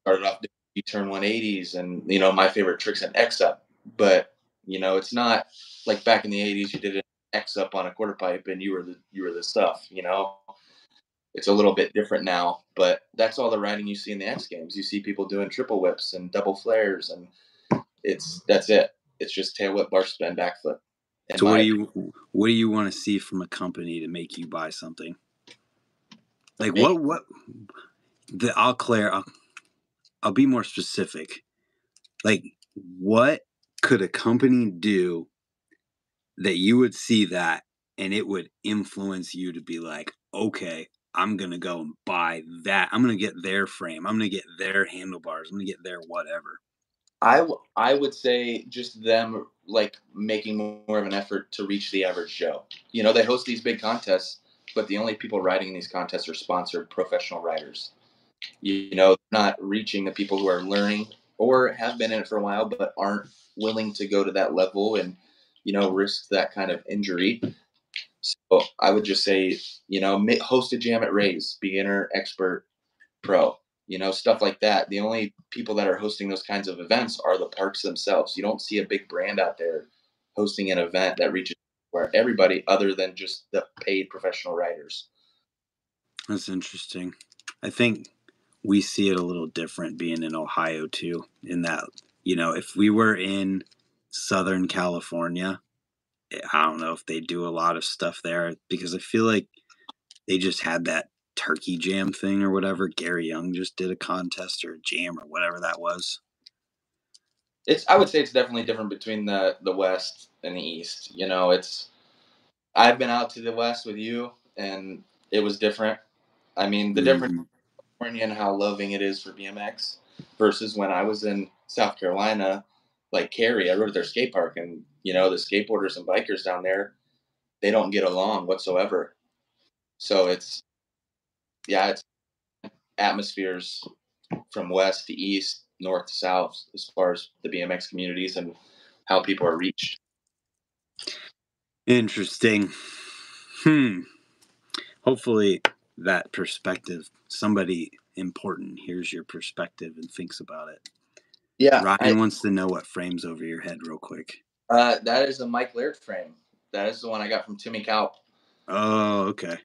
started off you turn 180s and, you know, my favorite trick's an X up. But, you know, it's not like back in the 80s you did an X up on a quarter pipe and you were the you were the stuff, you know. It's a little bit different now, but that's all the riding you see in the X Games. You see people doing triple whips and double flares, and it's that's it. It's just tail whip, bar spin, backflip. And So what do you what do you want to see from a company to make you buy something? Like what what the I'll clear I'll, I'll be more specific. Like what could a company do that you would see that and it would influence you to be like, okay, I'm gonna go and buy that. I'm gonna get their frame. I'm gonna get their handlebars. I'm gonna get their whatever. I, w- I would say just them like making more of an effort to reach the average Joe. You know, they host these big contests, but the only people riding in these contests are sponsored professional riders. You know, not reaching the people who are learning or have been in it for a while but aren't willing to go to that level and you know risk that kind of injury. So I would just say, you know, host a jam at Rays, beginner, expert, pro you know stuff like that the only people that are hosting those kinds of events are the parks themselves you don't see a big brand out there hosting an event that reaches where everybody other than just the paid professional riders That's interesting. I think we see it a little different being in Ohio too, in that, you know, if we were in Southern California I don't know if they do a lot of stuff there because I feel like they just had that turkey jam thing or whatever. Gary Young just did a contest or a jam or whatever that was. It's I would say it's definitely different between the the West and the East. You know, it's I've been out to the West with you and it was different. I mean, the difference Mhm. California and how loving it is for BMX versus when I was in South Carolina, like Cary, I rode at their skate park, and you know the skateboarders and bikers down there, they don't get along whatsoever. So it's, yeah, it's atmospheres from west to east, north to south, as far as the BMX communities and how people are reached. Interesting. Hmm. Hopefully, that perspective, somebody important hears your perspective and thinks about it. Yeah, Ryan wants to know what frames over your head, real quick. uh, that is a Mike Laird frame. That is the one I got from Timmy Kaup. Oh, okay.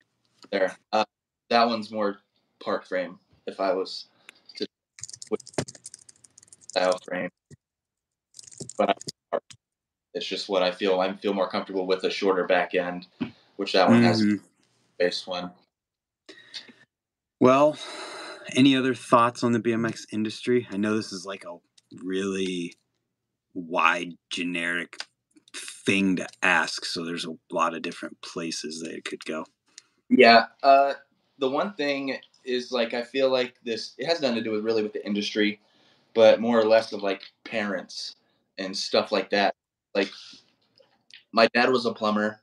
there. Uh, that one's more park frame. If I was to style frame, but I- it's just what I feel. I feel more comfortable with a shorter back end, which that one has Mhm. base one. Well, any other thoughts on the BMX industry? I know this is like a really wide, generic thing to ask, so there's a lot of different places that it could go. Yeah. Uh, the one thing is like I feel like this. It has nothing to do with really with the industry, but more or less of like parents and stuff like that. Like my dad was a plumber.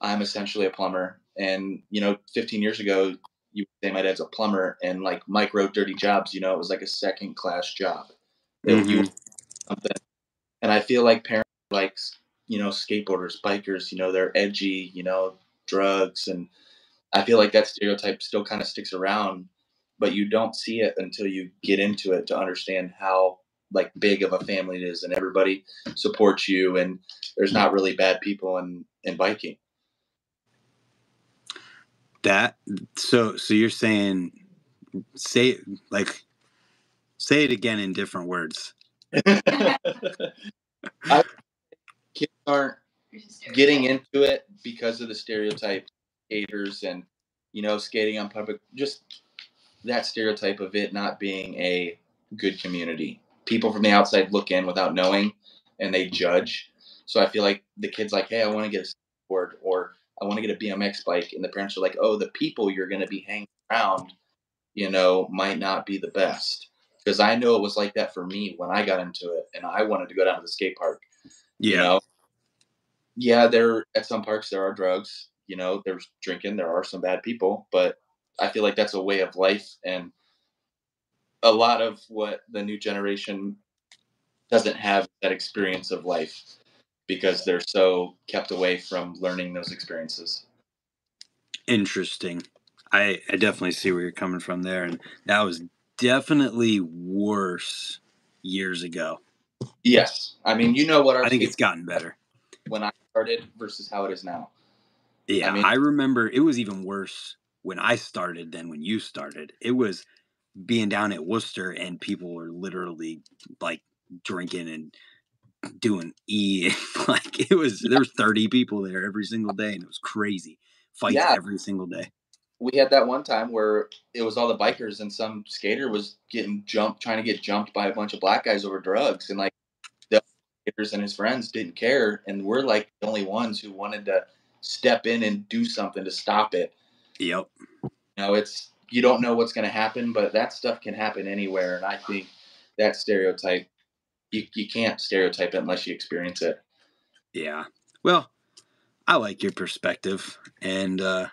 I'm essentially a plumber, and you know, 15 years ago, you would say my dad's a plumber, and like Mike Rowe dirty jobs. You know, it was like a second class job. You- mm-hmm. something. And I feel like parents like you know skateboarders, bikers. You know, they're edgy. You know, drugs, and I feel like that stereotype still kind of sticks around, but you don't see it until you get into it to understand how like big of a family it is, and everybody supports you, and there's not really bad people in in biking. That so so you're saying say like say it again in different words. I, kids aren't getting into it because of the stereotype skaters and you know skating on public just that stereotype of it not being a good community. People from the outside look in without knowing and they judge. So i feel like the kids like hey i want to get a skateboard or i want to get a bmx bike and the parents are like oh the people you're going to be hanging around you know might not be the best because i know it was like that for me when i got into it and i wanted to go down to the skate park you know yeah there at some parks there are drugs you know there's drinking there are some bad people but i feel like that's a way of life and a lot of what the new generation doesn't have that experience of life because they're so kept away from learning those experiences Interesting. I, I definitely see where you're coming from there. And that was definitely worse years ago. yes i mean you know what our I think it's gotten better. when i started versus how it is now Yeah, I, mean- remember it was even worse when I started than when you started. It was being down at Worcester and people were literally like drinking and doing E. like it was there was 30 people there every single day and it was crazy. Fights Yeah. every single day. We had that one time where it was all the bikers and some skater was getting jumped, trying to get jumped by a bunch of black guys over drugs, and like the skaters and his friends didn't care, and we're like the only ones who wanted to step in and do something to stop it. Yep. You know, it's you don't know what's going to happen, but that stuff can happen anywhere, and I think that stereotype you you can't stereotype it unless you experience it. Yeah. Well, I like your perspective and uh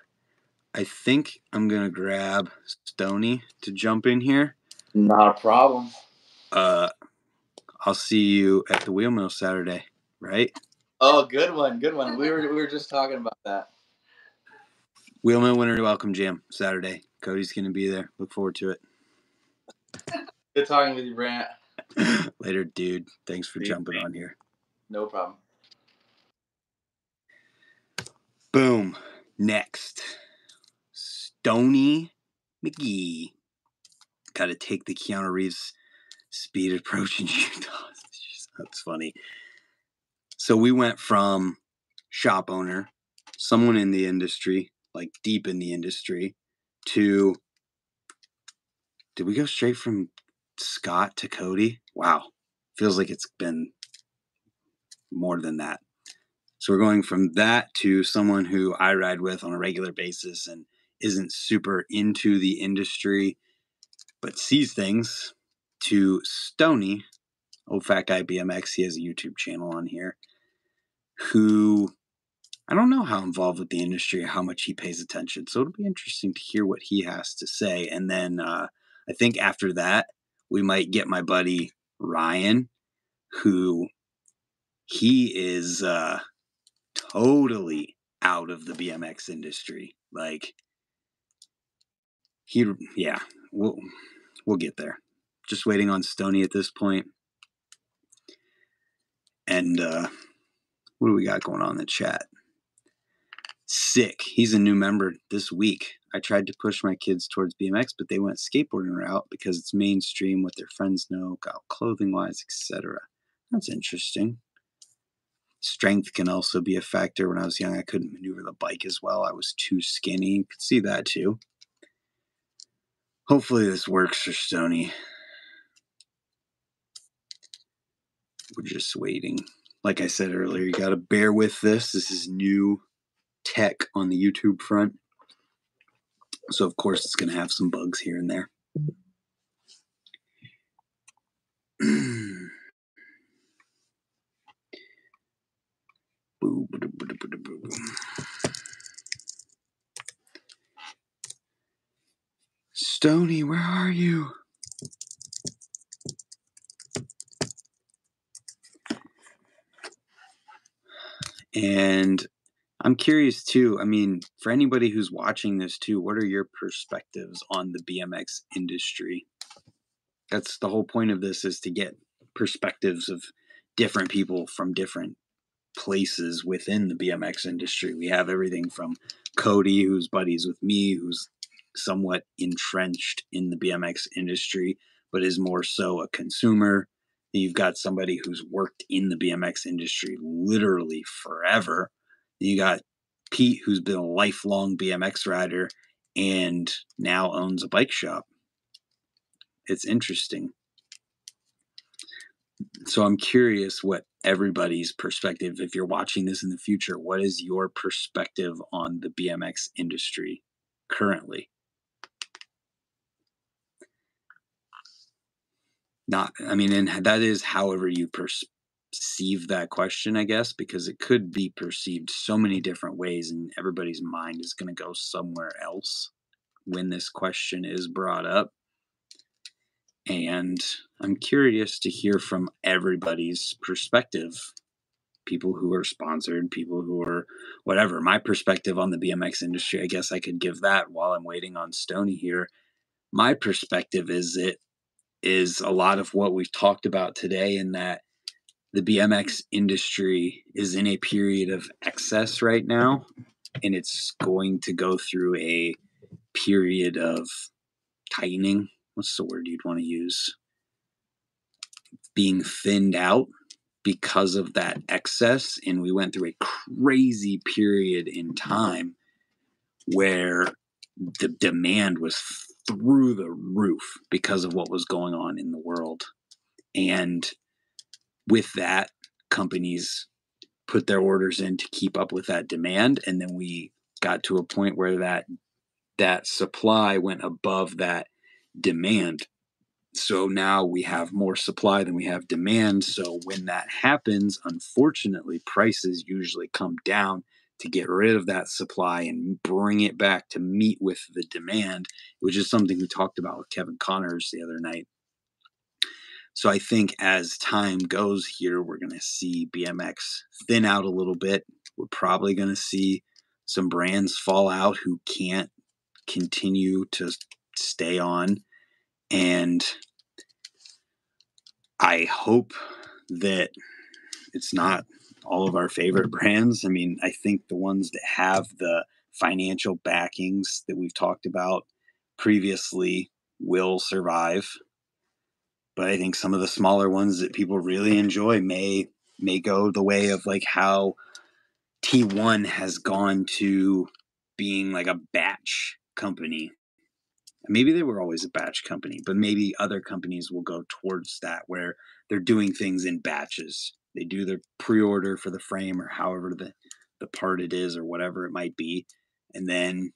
I think I'm going to grab Stony to jump in here. Not a problem. Uh I'll see you at the Wheel Mill Saturday, right? Oh, good one, good one. We were we were just talking about that. Wheel Mill Winter Welcome Jam Saturday. Cody's going to be there. Look forward to it. Good talking with you, Brant. Later, dude. Thanks for jumping on here. No problem. Boom. Next, Stony McGee. Got to take the Keanu Reeves speed approach and shoot. That's funny. So we went from shop owner, someone in the industry, like deep in the industry, to did we go straight from Scott to Cody? Wow. Feels like it's been more than that. So we're going from that to someone who I ride with on a regular basis and isn't super into the industry, but sees things to Stony, old fat guy BMX. He has a YouTube channel on here who I don't know how involved with the industry, how much he pays attention. So it'll be interesting to hear what he has to say. And then uh, I think after that, we might get my buddy Ryan, who he is uh, totally out of the BMX industry. Like he, yeah, we'll we'll get there. Just waiting on Stony at this point. And uh, what do we got going on in the chat? Sick. He's a new member this week. I tried to push my kids towards BMX, but they went skateboarding route because it's mainstream, what their friends know, got clothing wise, etc. That's interesting. Strength can also be a factor. When I was young, I couldn't maneuver the bike as well. I was too skinny. Could see that too. Hopefully, this works for Stony. We're just waiting. Like I said earlier, you got to bear with this. This is new tech on the YouTube front. So, of course, it's going to have some bugs here and there. Stony, where are you? And I'm curious too. I mean, for anybody who's watching this too, what are your perspectives on the BMX industry? That's the whole point of this is to get perspectives of different people from different places within the BMX industry. We have everything from Cody, who's buddies with me, who's somewhat entrenched in the BMX industry, but is more so a consumer. You've got somebody who's worked in the BMX industry literally forever. You got Pete, who's been a lifelong BMX rider and now owns a bike shop. It's interesting. So I'm curious what everybody's perspective, if you're watching this in the future, what is your perspective on the BMX industry currently? Not i mean and that is however you perceive that question i guess because it could be perceived so many different ways and everybody's mind is going to go somewhere else when this question is brought up. And i'm curious to hear from everybody's perspective people who are sponsored people who are whatever my perspective on the bmx industry i guess i could give that while i'm waiting on stony here. My perspective is it is a lot of what we've talked about today in that the BMX industry is in a period of excess right now and it's going to go through a period of tightening. What's the word you'd want to use? Being thinned out because of that excess. And we went through a crazy period in time where the demand was through the roof because of what was going on in the world. And with that, companies put their orders in to keep up with that demand. And then we got to a point where that that supply went above that demand. So now we have more supply than we have demand. So when that happens, unfortunately, prices usually come down to get rid of that supply and bring it back to meet with the demand, which is something we talked about with Kevin Connors the other night. So I think as time goes here, we're going to see BMX thin out a little bit. We're probably going to see some brands fall out who can't continue to stay on. And I hope that it's not all of our favorite mm-hmm. brands. I mean, I think the ones that have the financial backings that we've talked about previously will survive. But I think some of the smaller ones that people really enjoy may may go the way of like how T1 has gone to being like a batch company. Maybe they were always a batch company, but maybe other companies will go towards that where they're doing things in batches. They do their pre-order for the frame or however the the part it is or whatever it might be, and then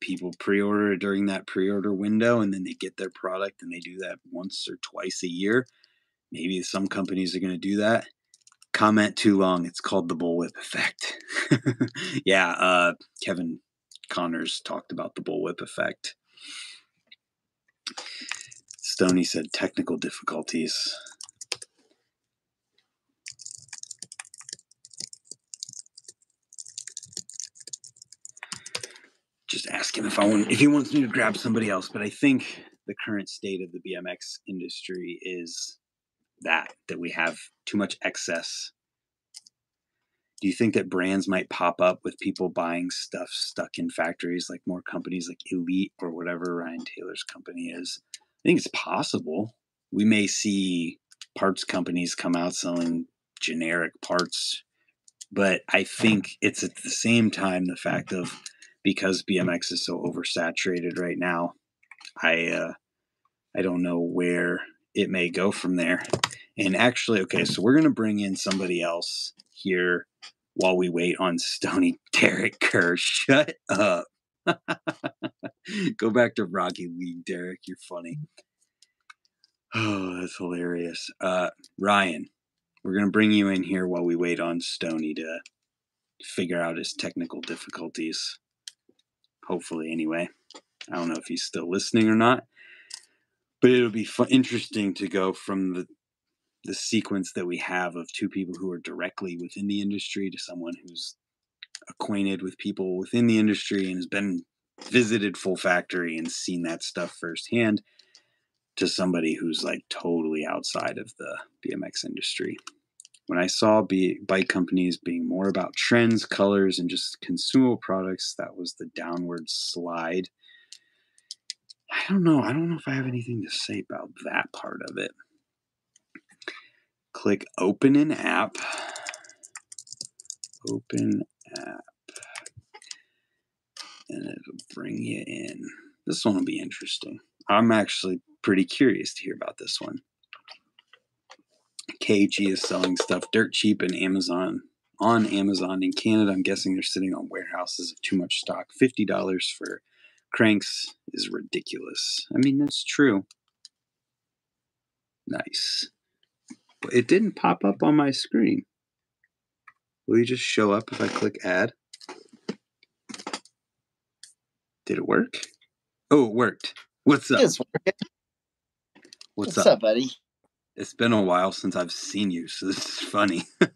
people pre-order it during that pre-order window and then they get their product and they do that once or twice a year. Maybe some companies are going to do that comment too long. It's called the bullwhip effect. yeah, uh, Kevin Connors talked about the bullwhip effect. Stony said technical difficulties. Just ask him if I want if he wants me to grab somebody else. But I think the current state of the BMX industry is that that we have too much excess do you think that brands might pop up with people buying stuff stuck in factories like more companies like elite or whatever ryan taylor's company is i think it's possible we may see parts companies come out selling generic parts but i think it's at the same time the fact of because bmx is so oversaturated right now i uh i don't know where it may go from there and actually, okay, so we're going to bring in somebody else here while we wait on Stony Derek Kerr. Shut up. Go back to Rocket League, Derek. You're funny. Oh, that's hilarious. Uh, Ryan, we're going to bring you in here while we wait on Stony to figure out his technical difficulties. Hopefully, anyway. I don't know if he's still listening or not, but it'll be interesting to go from the the sequence that we have of two people who are directly within the industry to someone who's acquainted with people within the industry and has been visited full factory and seen that stuff firsthand to somebody who's like totally outside of the BMX industry. When I saw B- bike companies being more about trends, colors, and just consumable products, that was the downward slide. I don't know. I don't know if I have anything to say about that part of it click open an app. Open app. And it'll bring you in. This one will be interesting. I'm actually pretty curious to hear about this one. KG is selling stuff dirt cheap in Amazon on Amazon in Canada. I'm guessing they're sitting on warehouses of too much stock. $50 for cranks is ridiculous. I mean, that's true. Nice But it didn't pop up on my screen. Will you just show up if I click add? Did it work? Oh, it worked. What's up? What's, What's up? up, buddy? It's been a while since I've seen you, so this is funny.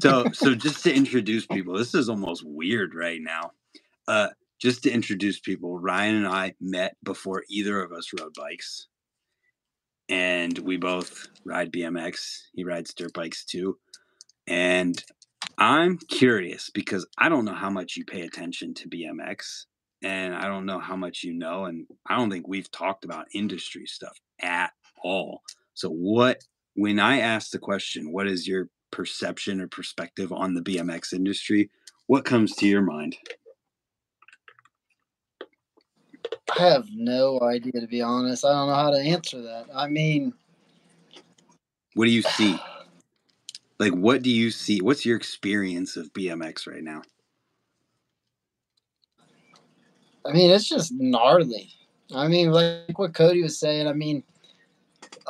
so, so just to introduce people, this is almost weird right now. Uh, just to introduce people, Ryan and I met before either of us rode bikes and we both ride BMX. He rides dirt bikes too. And I'm curious because I don't know how much you pay attention to BMX and I don't know how much you know and I don't think we've talked about industry stuff at all. So what when I ask the question, what is your perception or perspective on the BMX industry? What comes to your mind? I have no idea, to be honest. I don't know how to answer that. I mean, what do you see? Like, what do you see? What's your experience of BMX right now? I mean, it's just gnarly. I mean, like what Cody was saying, I mean,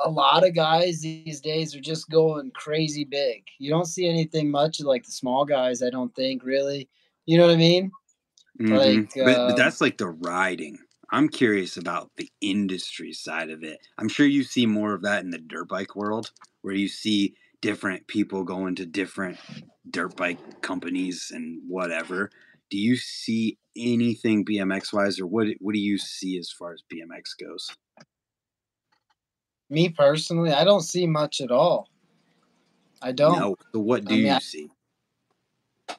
a lot of guys these days are just going crazy big. You don't see anything much like the small guys, I don't think, really. You know what I mean? Mm-hmm. Like, but, uh, but that's like the riding. I'm curious about the industry side of it. I'm sure you see more of that in the dirt bike world, where you see different people going to different dirt bike companies and whatever. Do you see anything BMX wise, or what? What do you see as far as BMX goes? Me personally, I don't see much at all. I don't. No. So what do I mean, you see?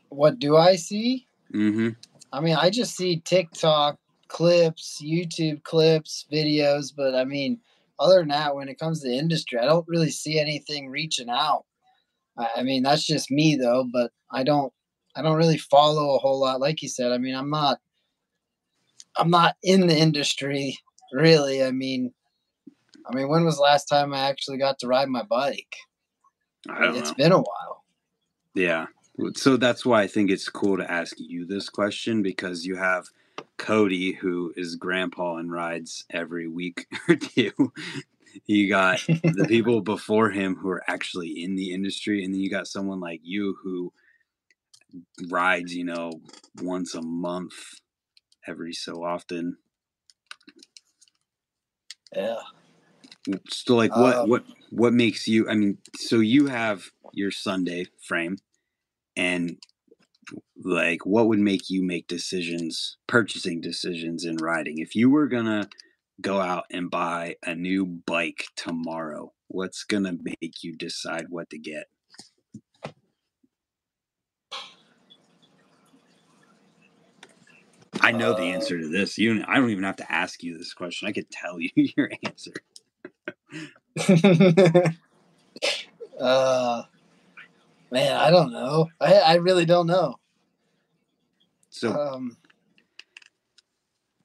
What do I see? Mm-hmm. I mean, I just see TikTok clips, YouTube clips, videos, but I mean, other than that, when it comes to industry, I don't really see anything reaching out. I I mean, that's just me though, but I don't I don't really follow a whole lot. Like you said, I mean, I'm not I'm not in the industry really. I mean, I mean, when was the last time I actually got to ride my bike? I don't It's know. been a while. Yeah. So that's why I think it's cool to ask you this question because you have Cody, who is grandpa and rides every week or two. You got the people before him who are actually in the industry, and then you got someone like you who rides, you know, once a month, every so often. Yeah. So, like, what Um, what what makes you? I mean, so you have your Sunday frame, and like, what would make you make decisions, purchasing decisions in riding? If you were gonna go out and buy a new bike tomorrow, what's gonna make you decide what to get? I know the answer to this. You, I don't even have to ask you this question. I could tell you your answer. uh, man, I don't know. I I really don't know. So Um,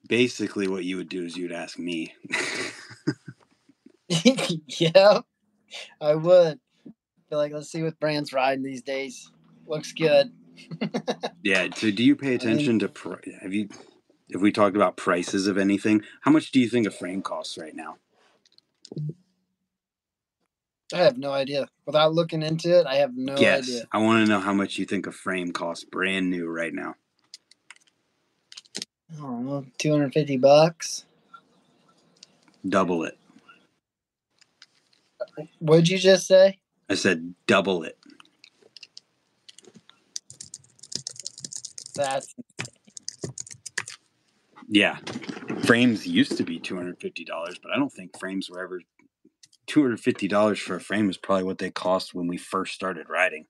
basically, what you would do is you'd ask me. yeah, I would. Feel like let's see what Brand's riding these days. Looks good. Yeah. So, do you pay mean- um, attention to? Pri- have you? If we talked about prices of anything, how much do you think a frame costs right now? I have no idea. Without looking into it, I have no Yes, idea. I want to know how much you think a frame costs brand new right now. I don't know, two hundred fifty bucks. Double it. What'd you just say? I said double it. That's Yeah, frames used to be two hundred fifty dollars, but I don't think frames were ever two hundred fifty dollars for a frame. Is probably what they cost when we first started riding.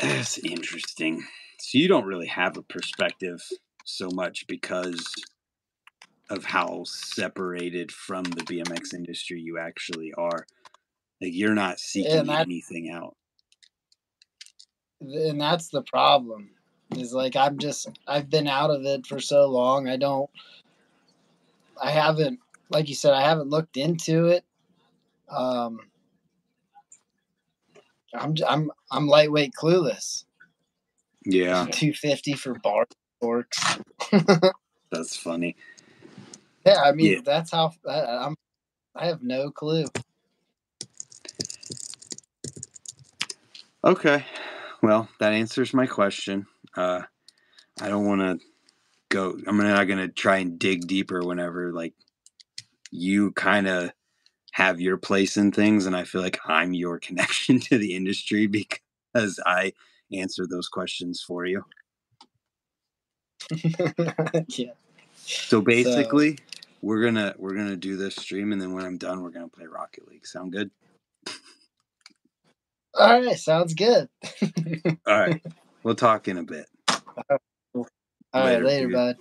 That's interesting. So you don't really have a perspective so much because of how separated from the BMX industry you actually are. Like you're not seeking anything out. And that's the problem. Is like I'm just I've been out of it for so long. I don't. I haven't, like you said, I haven't looked into it. Um, I'm i'm I'm lightweight clueless. Yeah, Two fifty for bar forks. that's funny. Yeah, I mean Yeah. that's how I, I'm. I have no clue. Okay. Well, that answers my question. Uh, I don't want to go. I'm not going to try and dig deeper whenever like you kind of have your place in things, and I feel like I'm your connection to the industry because I answer those questions for you. yeah. So basically, we're gonna we're gonna do this stream, and then when I'm done, we're gonna play Rocket League. Sound good? All right, sounds good. All right. we'll talk in a bit. All right, Later, later, dude. bud.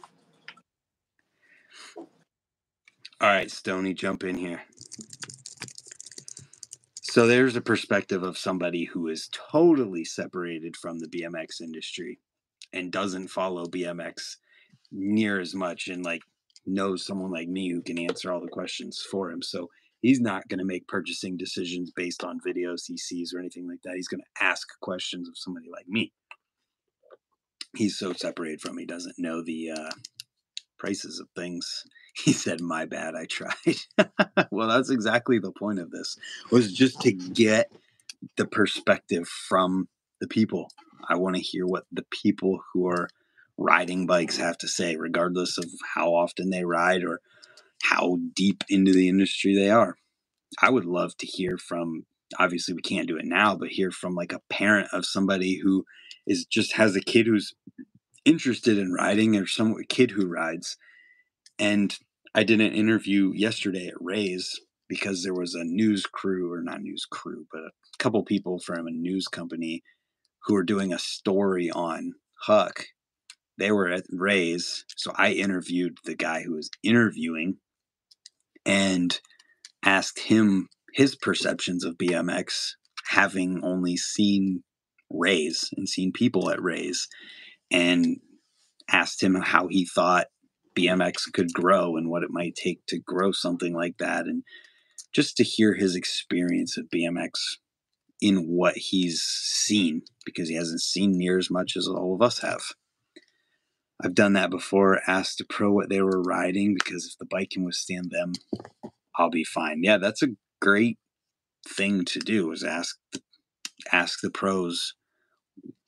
All right, Stony, jump in here. So there's a perspective of somebody who is totally separated from the BMX industry and doesn't follow BMX near as much and like knows someone like me who can answer all the questions for him. So he's not going to make purchasing decisions based on videos he sees or anything like that. He's going to ask questions of somebody like me. He's so separated from he doesn't know the uh, prices of things. He said, "My bad, I tried." well, that's exactly the point of this was just to get the perspective from the people. I want to hear what the people who are riding bikes have to say, regardless of how often they ride or how deep into the industry they are. I would love to hear from obviously we can't do it now, but hear from like a parent of somebody who is just has a kid who's interested in riding or some kid who rides. And I did an interview yesterday at Ray's because there was a news crew or not news crew, but a couple people from a news company who were doing a story on Huck. They were at Ray's, so I interviewed the guy who was interviewing, and asked him his perceptions of BMX, having only seen Rays and seen people at Rays, and asked him how he thought BMX could grow and what it might take to grow something like that. And just to hear his experience of BMX in what he's seen, because he hasn't seen near as much as all of us have. I've done that before, asked a pro what they were riding because if the bike can withstand them, I'll be fine. Yeah, that's a great thing to do is ask ask the pros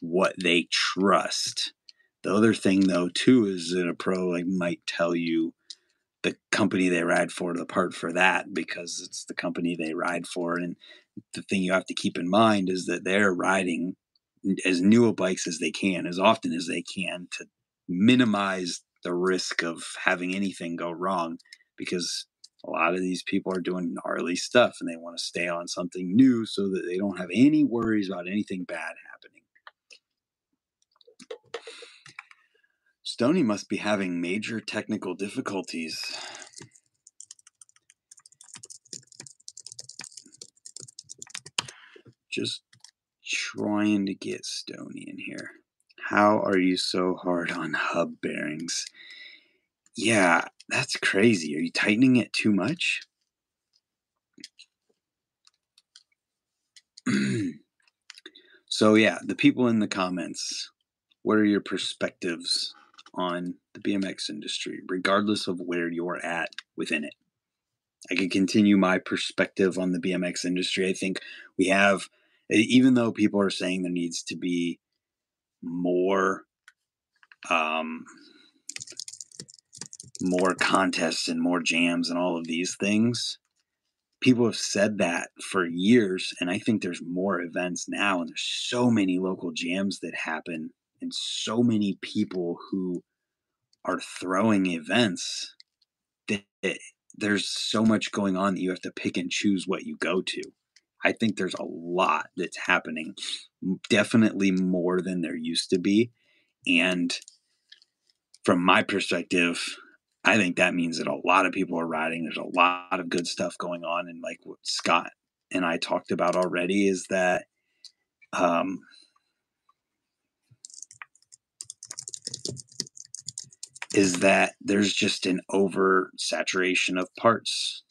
what they trust. The other thing though too is that a pro like might tell you the company they ride for the part for that because it's the company they ride for and the thing you have to keep in mind is that they're riding as new bikes as they can as often as they can to minimize the risk of having anything go wrong because a lot of these people are doing gnarly stuff and they want to stay on something new so that they don't have any worries about anything bad happening. Stony must be having major technical difficulties. Just trying to get Stony in here. How are you so hard on hub bearings? Yeah, that's crazy. Are you tightening it too much? so, yeah, the people in the comments, what are your perspectives on the BMX industry, regardless of where you're at within it? I could continue my perspective on the BMX industry. I think we have, even though people are saying there needs to be more um, more contests and more jams and all of these things. People have said that for years, and I think there's more events now, and there's so many local jams that happen, and so many people who are throwing events that there's so much going on that you have to pick and choose what you go to. I think there's a lot that's happening, definitely more than there used to be. And from my perspective, I think that means that a lot of people are riding. There's a lot of good stuff going on. And like what Scott and I talked about already is that um, is that there's just an over saturation of parts.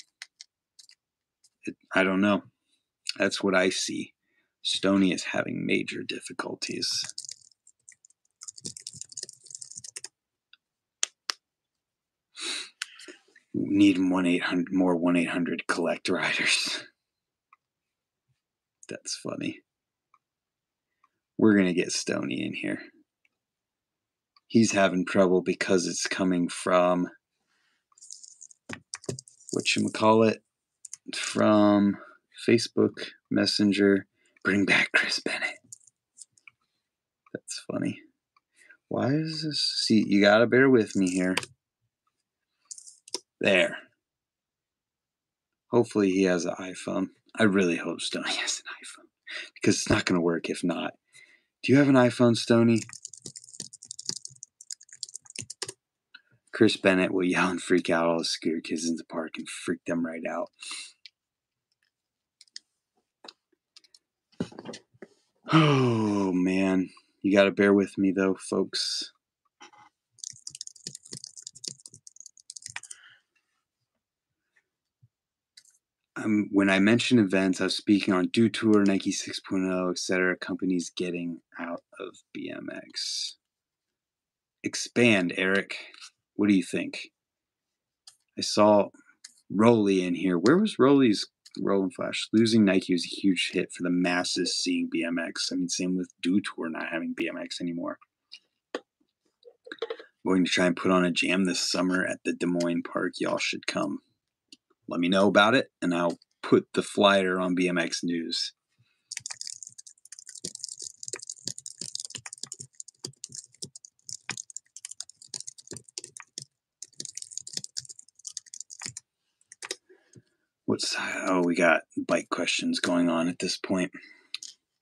It, I don't know. That's what I see. Stony is having major difficulties. Need one eight hundred more one eight hundred collect riders. That's funny. We're gonna get Stony in here. He's having trouble because it's coming from what you call it from Facebook Messenger. Bring back Chris Bennett. That's funny. Why is this? See, you gotta bear with me here. There. Hopefully he has an iPhone. I really hope Stony has an iPhone because it's not to work if not. Do you have an iPhone, Stony? Chris Bennett will yell and freak out all the scooter kids in the park and freak them right out. Oh man, you got to bear with me though, folks. Um, when I mention events, I was speaking on Dew Tour, Nike 6.0, etc. Companies getting out of BMX. Expand, Eric. What do you think? I saw Roly in here. Where was Rolly's Rolling Flash. Losing Nike was a huge hit for the masses seeing BMX. I mean, same with Dew Tour not having BMX anymore. I'm going to try and put on a jam this summer at the Des Moines Park. Y'all should come. Let me know about it, and I'll put the flyer on BMX News. What's oh we got bike questions going on at this point.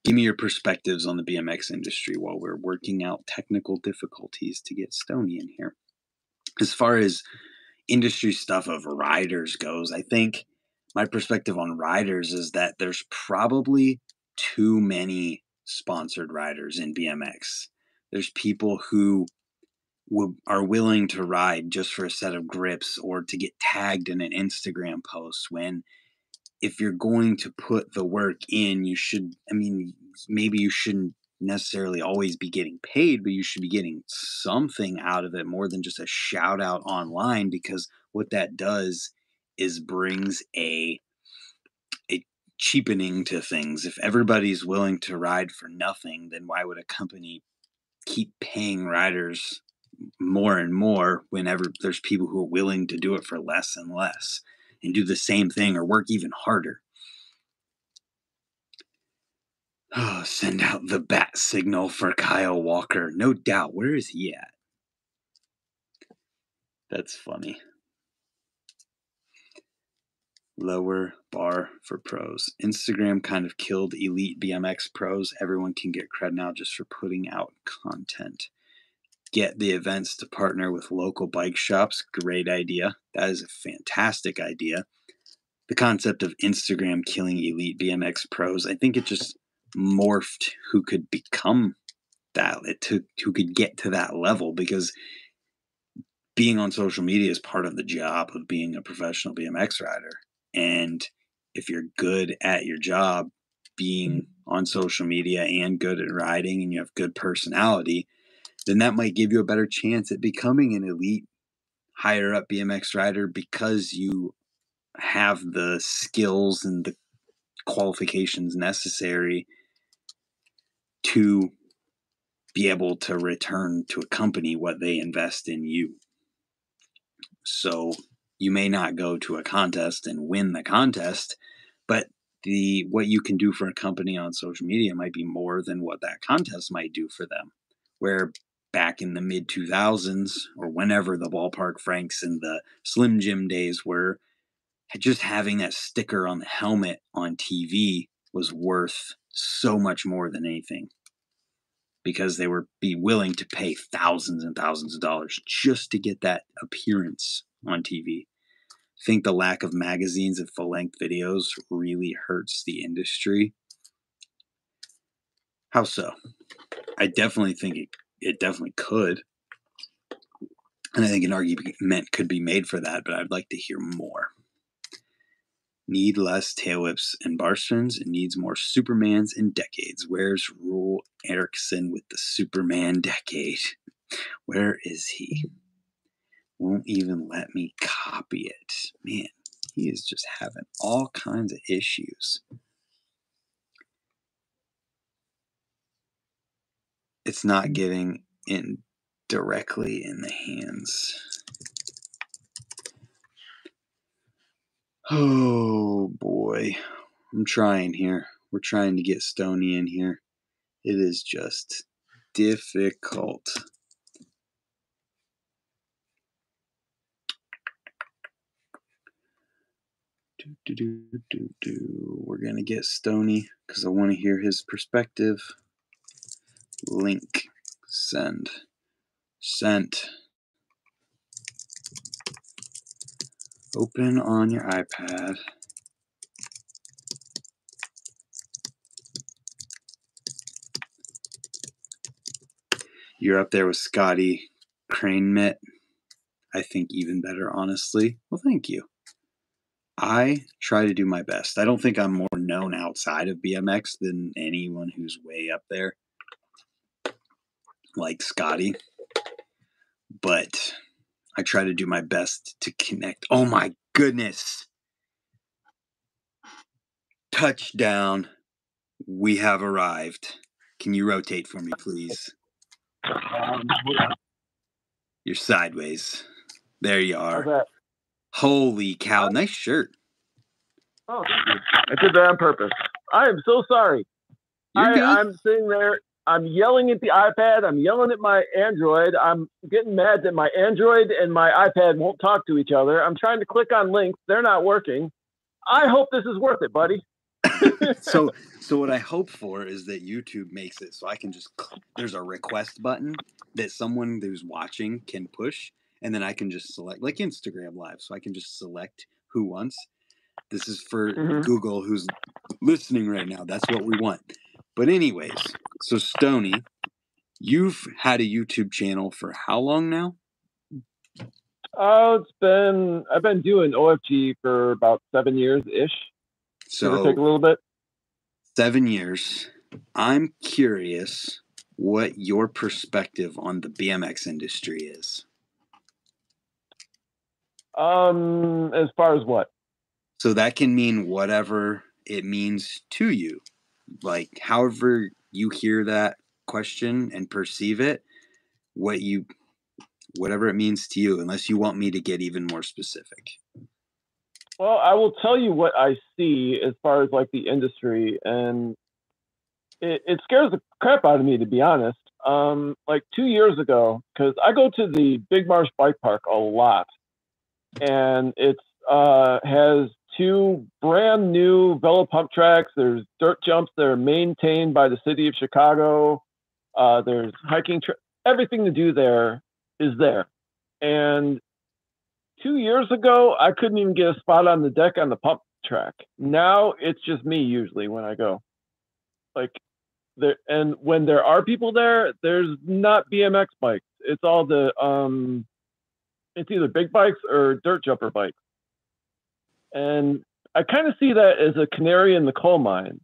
Give me your perspectives on the BMX industry while we're working out technical difficulties to get Stony in here. As far as industry stuff of riders goes, I think my perspective on riders is that there's probably too many sponsored riders in BMX. There's people who w- are willing to ride just for a set of grips or to get tagged in an Instagram post when if you're going to put the work in, you should, I mean, maybe you shouldn't necessarily always be getting paid, but you should be getting something out of it more than just a shout out online because what that does is brings a a cheapening to things. If everybody's willing to ride for nothing, then why would a company keep paying riders more and more whenever there's people who are willing to do it for less and less and do the same thing or work even harder? Oh, send out the bat signal for Kyle Walker. No doubt. Where is he at? That's funny. Lower bar for pros. Instagram kind of killed elite BMX pros. Everyone can get cred now just for putting out content. Get the events to partner with local bike shops. Great idea. That is a fantastic idea. The concept of Instagram killing elite BMX pros, I think it just morphed who could become that it took who could get to that level because being on social media is part of the job of being a professional BMX rider and if you're good at your job being mm. on social media and good at riding and you have good personality then that might give you a better chance at becoming an elite higher up BMX rider because you have the skills and the qualifications necessary to be able to return to a company what they invest in you. So you may not go to a contest and win the contest, but the what you can do for a company on social media might be more than what that contest might do for them. Where back in the mid 2000s or whenever the ballpark franks and the slim jim days were just having that sticker on the helmet on TV was worth so much more than anything because they were be willing to pay thousands and thousands of dollars just to get that appearance on TV. I think the lack of magazines and full length videos really hurts the industry. How so? I definitely think it, it definitely could. And I think an argument could be made for that, but I'd like to hear more need less tail whips and bar spins and needs more Supermans in decades. Where's Rule Erickson with the Superman decade? Where is he? Won't even let me copy it. Man, he is just having all kinds of issues. It's not getting in directly in the hands Oh boy. I'm trying here. We're trying to get Stony in here. It is just difficult. Do, do, do, do, do. We're going to get Stony because I want to hear his perspective. Link. Send. Sent. Open on your iPad. You're up there with Scotty Cranmer. I think even better, honestly. Well, thank you. I try to do my best. I don't think I'm more known outside of BMX than anyone who's way up there, like Scotty. But I try to do my best to connect. Oh my goodness. Touchdown. We have arrived. Can you rotate for me, please? You're sideways. There you are. Holy cow. Nice shirt. Oh, I did that on purpose. I am so sorry. I, I'm sitting there I'm yelling at the iPad. I'm yelling at my Android. I'm getting mad that my Android and my iPad won't talk to each other. I'm trying to click on links. They're not working. I hope this is worth it, buddy. so, so what I hope for is that YouTube makes it so I can just there's a request button that someone who's watching can push, and then I can just select like Instagram Live, so I can just select who wants. This is for Mhm. Google who's listening right now. That's what we want. But anyways, so Stony, you've had a YouTube channel for how long now? Oh, it's been I've been doing OFG for about seven years ish. So take a little bit. seven years. I'm curious what your perspective on the BMX industry is. Um, as far as what? So that can mean whatever it means to you. Like however you hear that question and perceive it, what you whatever it means to you, unless you want me to get even more specific. Well, I will tell you what I see as far as like the industry, and it, it scares the crap out of me to be honest. Um, like two years ago, because I go to the Big Marsh Bike Park a lot, and it's uh, has two brand new velo pump tracks. There's dirt jumps that are maintained by the city of Chicago. Uh, there's hiking, tra- everything to do there is there, and two years ago, I couldn't even get a spot on the deck on the pump track. Now it's just me usually when I go. Like there and when there are people there, there's not BMX bikes. It's all the um it's either big bikes or dirt jumper bikes. And I kind of see that as a canary in the coal mine.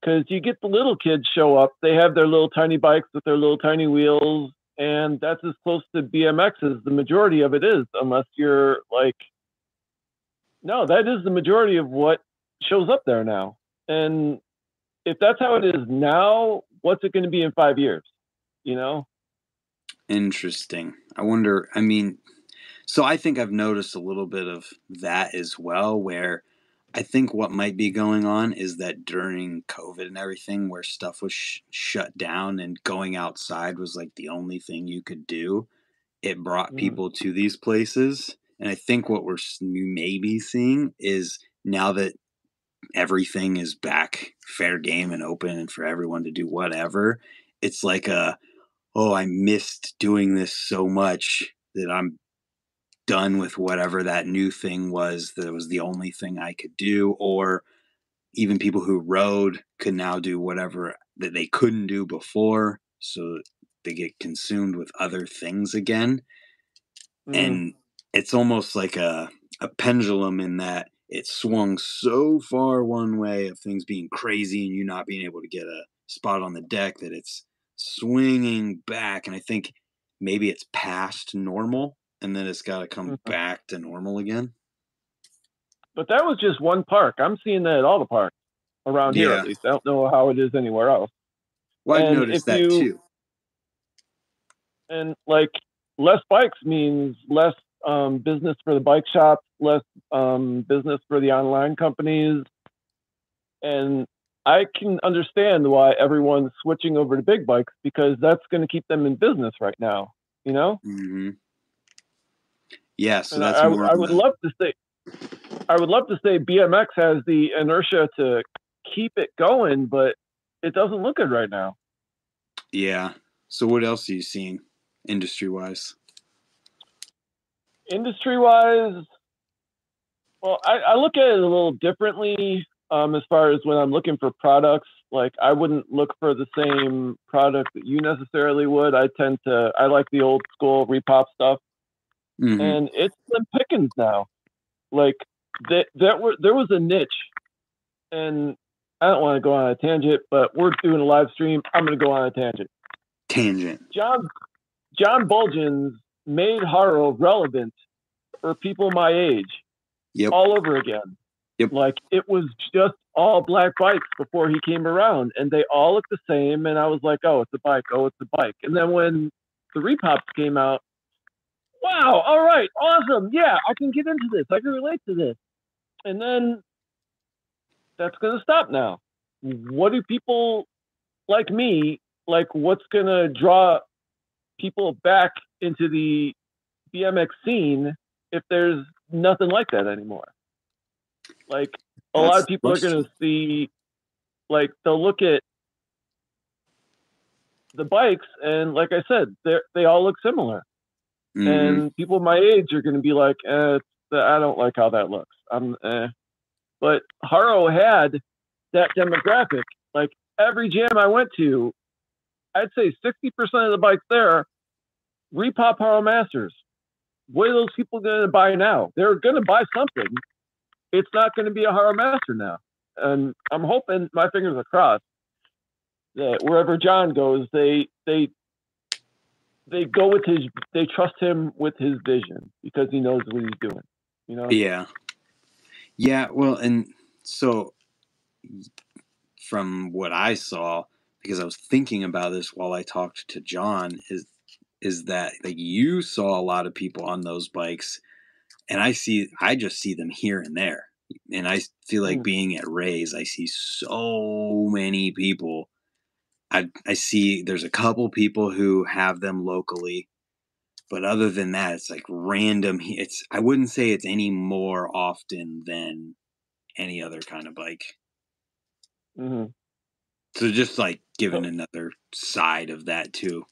Because you get the little kids show up, they have their little tiny bikes with their little tiny wheels, and that's as close to BMX as the majority of it is, unless you're like, no, that is the majority of what shows up there now. And if that's how it is now, what's it going to be in five years? You know? Interesting. I wonder, I mean, so I think I've noticed a little bit of that as well, where I think what might be going on is that during COVID and everything, where stuff was sh- shut down and going outside was like the only thing you could do, it brought Mm. people to these places. And I think what we're maybe seeing is now that everything is back fair game and open and for everyone to do whatever, it's like a, oh, I missed doing this so much that I'm done with whatever that new thing was that was the only thing I could do. Or even people who rode could now do whatever that they couldn't do before. So they get consumed with other things again. Mm. And it's almost like a, a pendulum in that it swung so far one way of things being crazy and you not being able to get a spot on the deck that it's swinging back. And I think maybe it's past normal and then it's got to come Mhm. back to normal again. But that was just one park. I'm seeing that at all the parks around here, at least. I don't know how it is anywhere else. Well, I've And noticed that you- too. and like less bikes means less um, business for the bike shops, less um, business for the online companies, and I can understand why everyone's switching over to big bikes because that's going to keep them in business right now. You know, hmm Yeah, so that's I, I more. would- I would the- love to say, I would love to say BMX has the inertia to keep it going, but it doesn't look good right now. yeah. So what else are you seeing industry wise? industry wise, well, I, I look at it a little differently um, as far as when I'm looking for products. Like, I wouldn't look for the same product that you necessarily would. I tend to, I like the old school repop stuff, Mhm. and it's slim pickings now. Like, that, that were, there was a niche, and I don't want to go on a tangent, but we're doing a live stream. I'm going to go on a tangent. Tangent. John John Buultjens made Haro relevant for people my age Yep. all over again. Yep. Like it was just all black bikes before he came around, and they all looked the same. And I was like, "Oh, it's a bike. Oh, it's a bike." And then when the repops came out, wow! All right, awesome. Yeah, I can get into this. I can relate to this. And then that's gonna stop now. What do people like me like? What's gonna draw people back into the BMX scene if there's nothing like that anymore. Like a lot of people are going to see, like they'll look at the bikes and, like I said, they they all look similar, Mhm. and people my age are going to be like, eh, I don't like how that looks. I'm, eh. but Haro had that demographic. Like every jam I went to, I'd say 60% of the bikes there repop Haro Masters. What are those people going to buy now? They're going to buy something. It's not going to be a Haro Master now. And I'm hoping, my fingers are crossed, that wherever John goes, they they they go with his they trust him with his vision because he knows what he's doing. You know? Yeah. Yeah, well, and so from what I saw, because I was thinking about this while I talked to John, is is that like you saw a lot of people on those bikes, and I see I just see them here and there, and I feel like mm. being at Ray's, I see so many people. I I see there's a couple people who have them locally, but other than that, it's like random. It's I wouldn't say it's any more often than any other kind of bike. Mm-hmm. So just like giving another side of that too.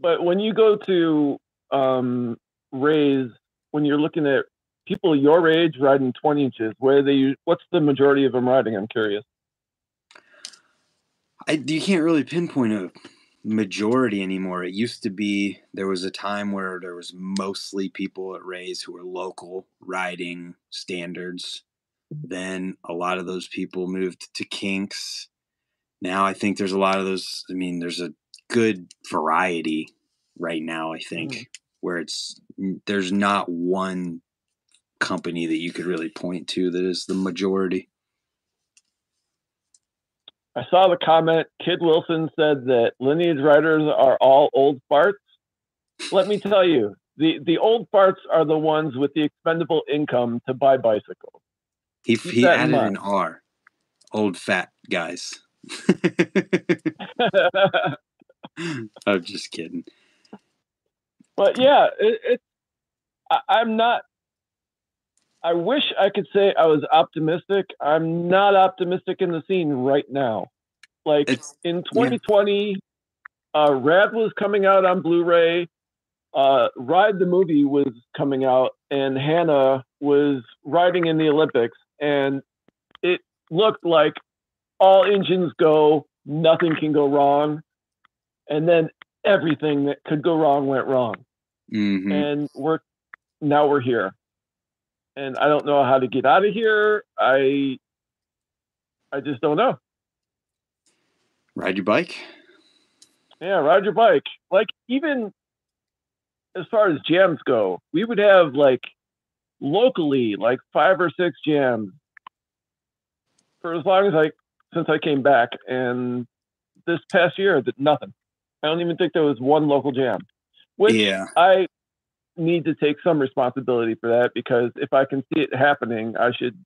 But when you go to um, Ray's, when you're looking at people your age riding 20 inches, where they what's the majority of them riding? I'm curious. I you can't really pinpoint a majority anymore. It used to be there was a time where there was mostly people at Ray's who were local riding standards then a lot of those people moved to Kinks. Now I think there's a lot of those. I mean, there's a good variety right now. I think mm-hmm. where it's there's not one company that you could really point to that is the majority. I saw the comment. Kid Wilson said that lineage riders are all old farts. Let me tell you, the the old farts are the ones with the expendable income to buy bicycles. He Keep he added an R. Old fat guys. I'm just kidding. But yeah, it, it I'm not. I wish I could say I was optimistic. I'm not optimistic in the scene right now. Like it's, in 2020, yeah. uh, Rad was coming out on Blu-ray. Uh, Ride the movie was coming out, and Hannah was riding in the Olympics and it looked like all engines go, nothing can go wrong, and then everything that could go wrong went wrong, mm-hmm. and we're now we're here, and I don't know how to get out of here. I I just don't know. Ride your bike. Yeah, ride your bike. Like even as far as jams go, we would have like locally like five or six jams for as long as I since I came back. And this past year, that nothing. I don't even think there was one local jam. Which yeah. I need to take some responsibility for that because if I can see it happening, I should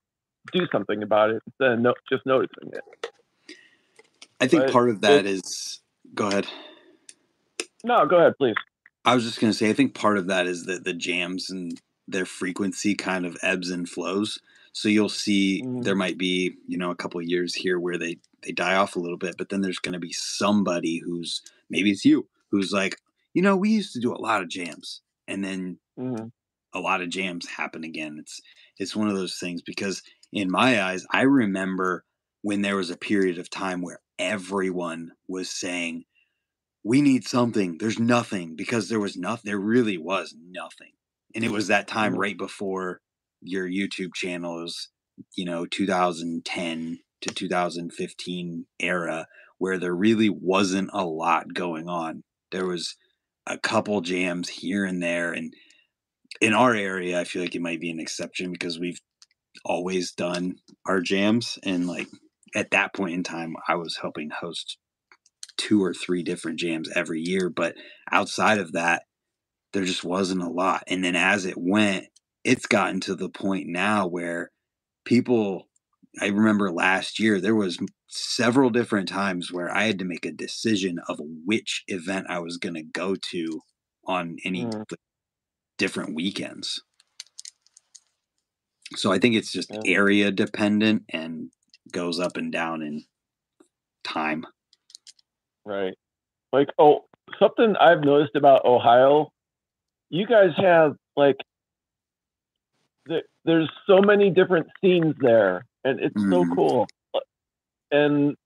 do something about it instead of no, just noticing it. I think but part of that is. Go ahead. No, go ahead, please. I was just going to say, I think part of that is that the jams and their frequency kind of ebbs and flows. So you'll see mm. there might be, you know, a couple years here where they they die off a little bit, but then there's going to be somebody who's maybe it's you who's like, you know, we used to do a lot of jams, and then mm. a lot of jams happen again. It's it's one of those things because in my eyes, I remember when there was a period of time where everyone was saying, "We need something." There's nothing because there was nothing. There really was nothing and it was that time mm-hmm. right before your YouTube channel was, you know, 2010 to 2015 era where there really wasn't a lot going on. There was a couple jams here and there and in our area I feel like it might be an exception because we've always done our jams and like at that point in time I was helping host two or three different jams every year but outside of that there just wasn't a lot. And then as it went, it's gotten to the point now where people I remember last year there was several different times where I had to make a decision of which event I was going to go to on any mm. different weekends. So I think it's just yeah. area dependent and goes up and down in time. Right. Like oh, something I've noticed about Ohio you guys have like there's so many different scenes there, and it's so Mhm. cool. And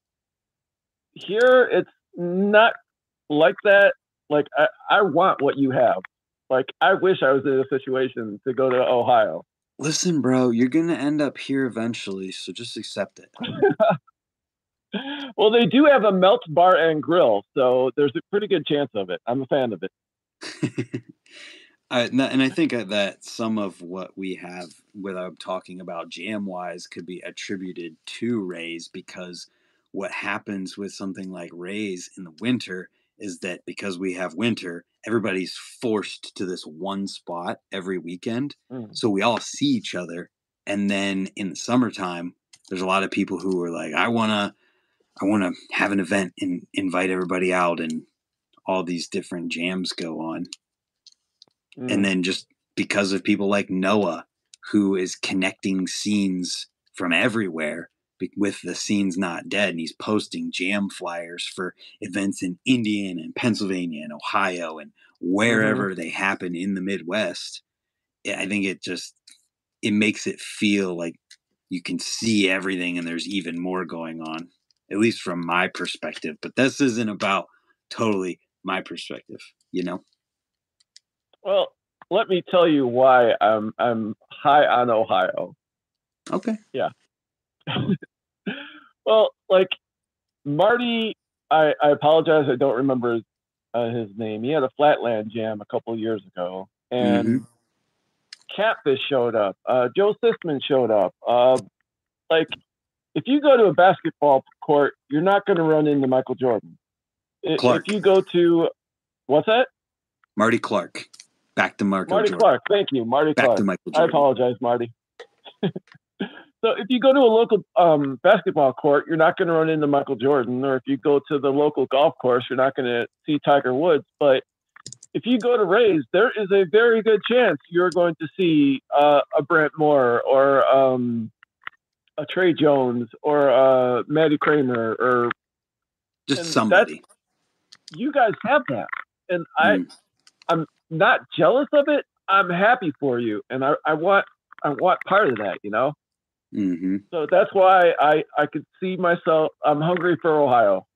here, it's not like that. Like I, I want what you have. Like I wish I was in a situation to go to Ohio. Listen, bro, you're gonna end up here eventually, so just accept it. well, they do have a melt bar and grill, so there's a pretty good chance of it. I'm a fan of it. I, and and I think that some of what we have, without talking about jam wise, could be attributed to Rays because what happens with something like Rays in the winter is that because we have winter, everybody's forced to this one spot every weekend. Mm. So we all see each other. And then in the summertime, there's a lot of people who are like, I wanna I wanna have an event and invite everybody out and all these different jams go on Mm. and then just because of people like Noah, who is connecting scenes from everywhere with the scenes not dead, and he's posting jam flyers for events in Indiana and Pennsylvania and Ohio and wherever they happen in the Midwest. I think it just it makes it feel like you can see everything and there's even more going on, at least from my perspective. But this isn't about totally my perspective, you know. Well, let me tell you why I'm I'm high on Ohio. Okay. Yeah. well, like Marty, I, I apologize, I don't remember his, uh, his name. He had a Flatland Jam a couple years ago, and Mhm. Catfish showed up. Uh, Joe Sisman showed up. Uh, like, if you go to a basketball court, you're not going to run into Michael Jordan. Clark. If you go to, what's that? Marty Clark. Back to Marco Marty Jordan. Clark. Thank you, Marty Back Clark. to Michael I apologize, Marty. so if you go to a local um, basketball court, you're not going to run into Michael Jordan, or if you go to the local golf course, you're not going to see Tiger Woods. But if you go to Rays, there is a very good chance you're going to see uh, a Brent Moore or um, a Trey Jones or uh, Matty Kramer, or Just somebody. you guys have that, and I Mm. I'm not jealous of it. I'm happy for you, and I, I want I want part of that, you know. hmm So that's why I I could see myself. I'm hungry for Ohio,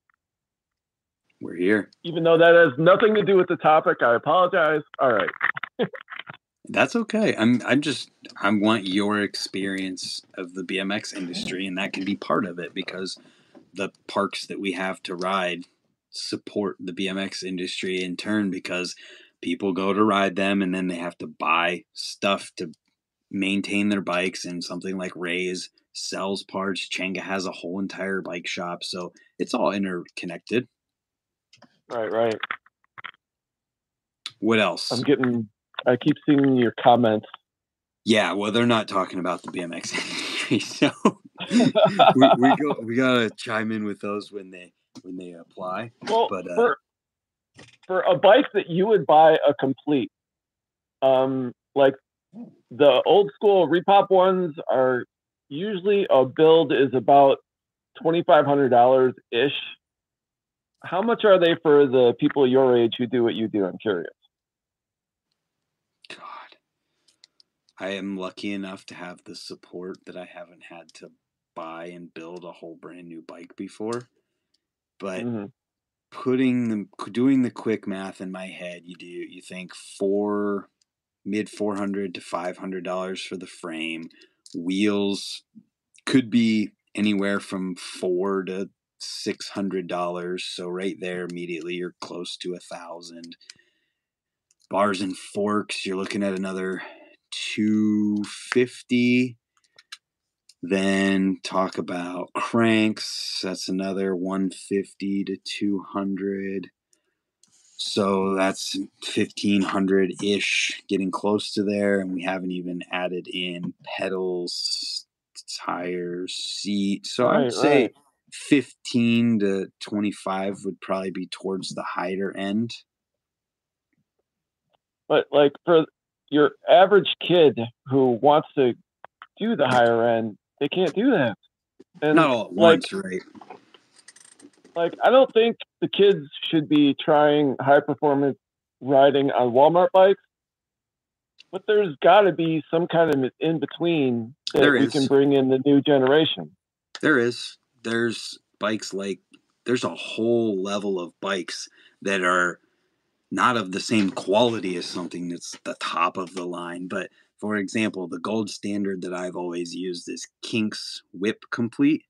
We're here. even though that has nothing to do with the topic. I apologize. All right. That's okay. I'm. I'm just. I want your experience of the BMX industry, and that can be part of it because the parks that we have to ride support the BMX industry in turn because people go to ride them and then they have to buy stuff to maintain their bikes and something like Ray's sells parts. Chenga has a whole entire bike shop, so it's all interconnected. Right. Right. What else? I'm getting. I keep seeing your comments. Yeah, well, they're not talking about the BMX industry, so we, we go we gotta chime in with those when they when they apply. Well, But, uh, for for a bike that you would buy a complete, um, like the old school repop ones are usually a build is about twenty five hundred dollars ish. How much are they for the people your age who do what you do? I'm curious. God, I am lucky enough to have the support that I haven't had to buy and build a whole brand new bike before. But Mhm. Putting the doing the quick math in my head, you do you think four mid four hundred to five hundred dollars for the frame, wheels could be anywhere from four to six hundred dollars. So right there, immediately you're close to a thousand. Bars and forks, you're looking at another two fifty. Then talk about cranks. That's another 150 to 200. So that's 1500 ish, getting close to there. And we haven't even added in pedals, tires, seat. So I would Right, say right. 15 to 25 would probably be towards the higher end. But like for your average kid who wants to do the higher end, they can't do that. And Not all at like, once, right? like I don't think the kids should be trying high performance riding on Walmart bikes. But there's got to be some kind of in between that There we is. can bring in the new generation. There is. There's bikes like there's a whole level of bikes that are not of the same quality as something that's the top of the line. But for example, the gold standard that I've always used is Kinks Whip Complete.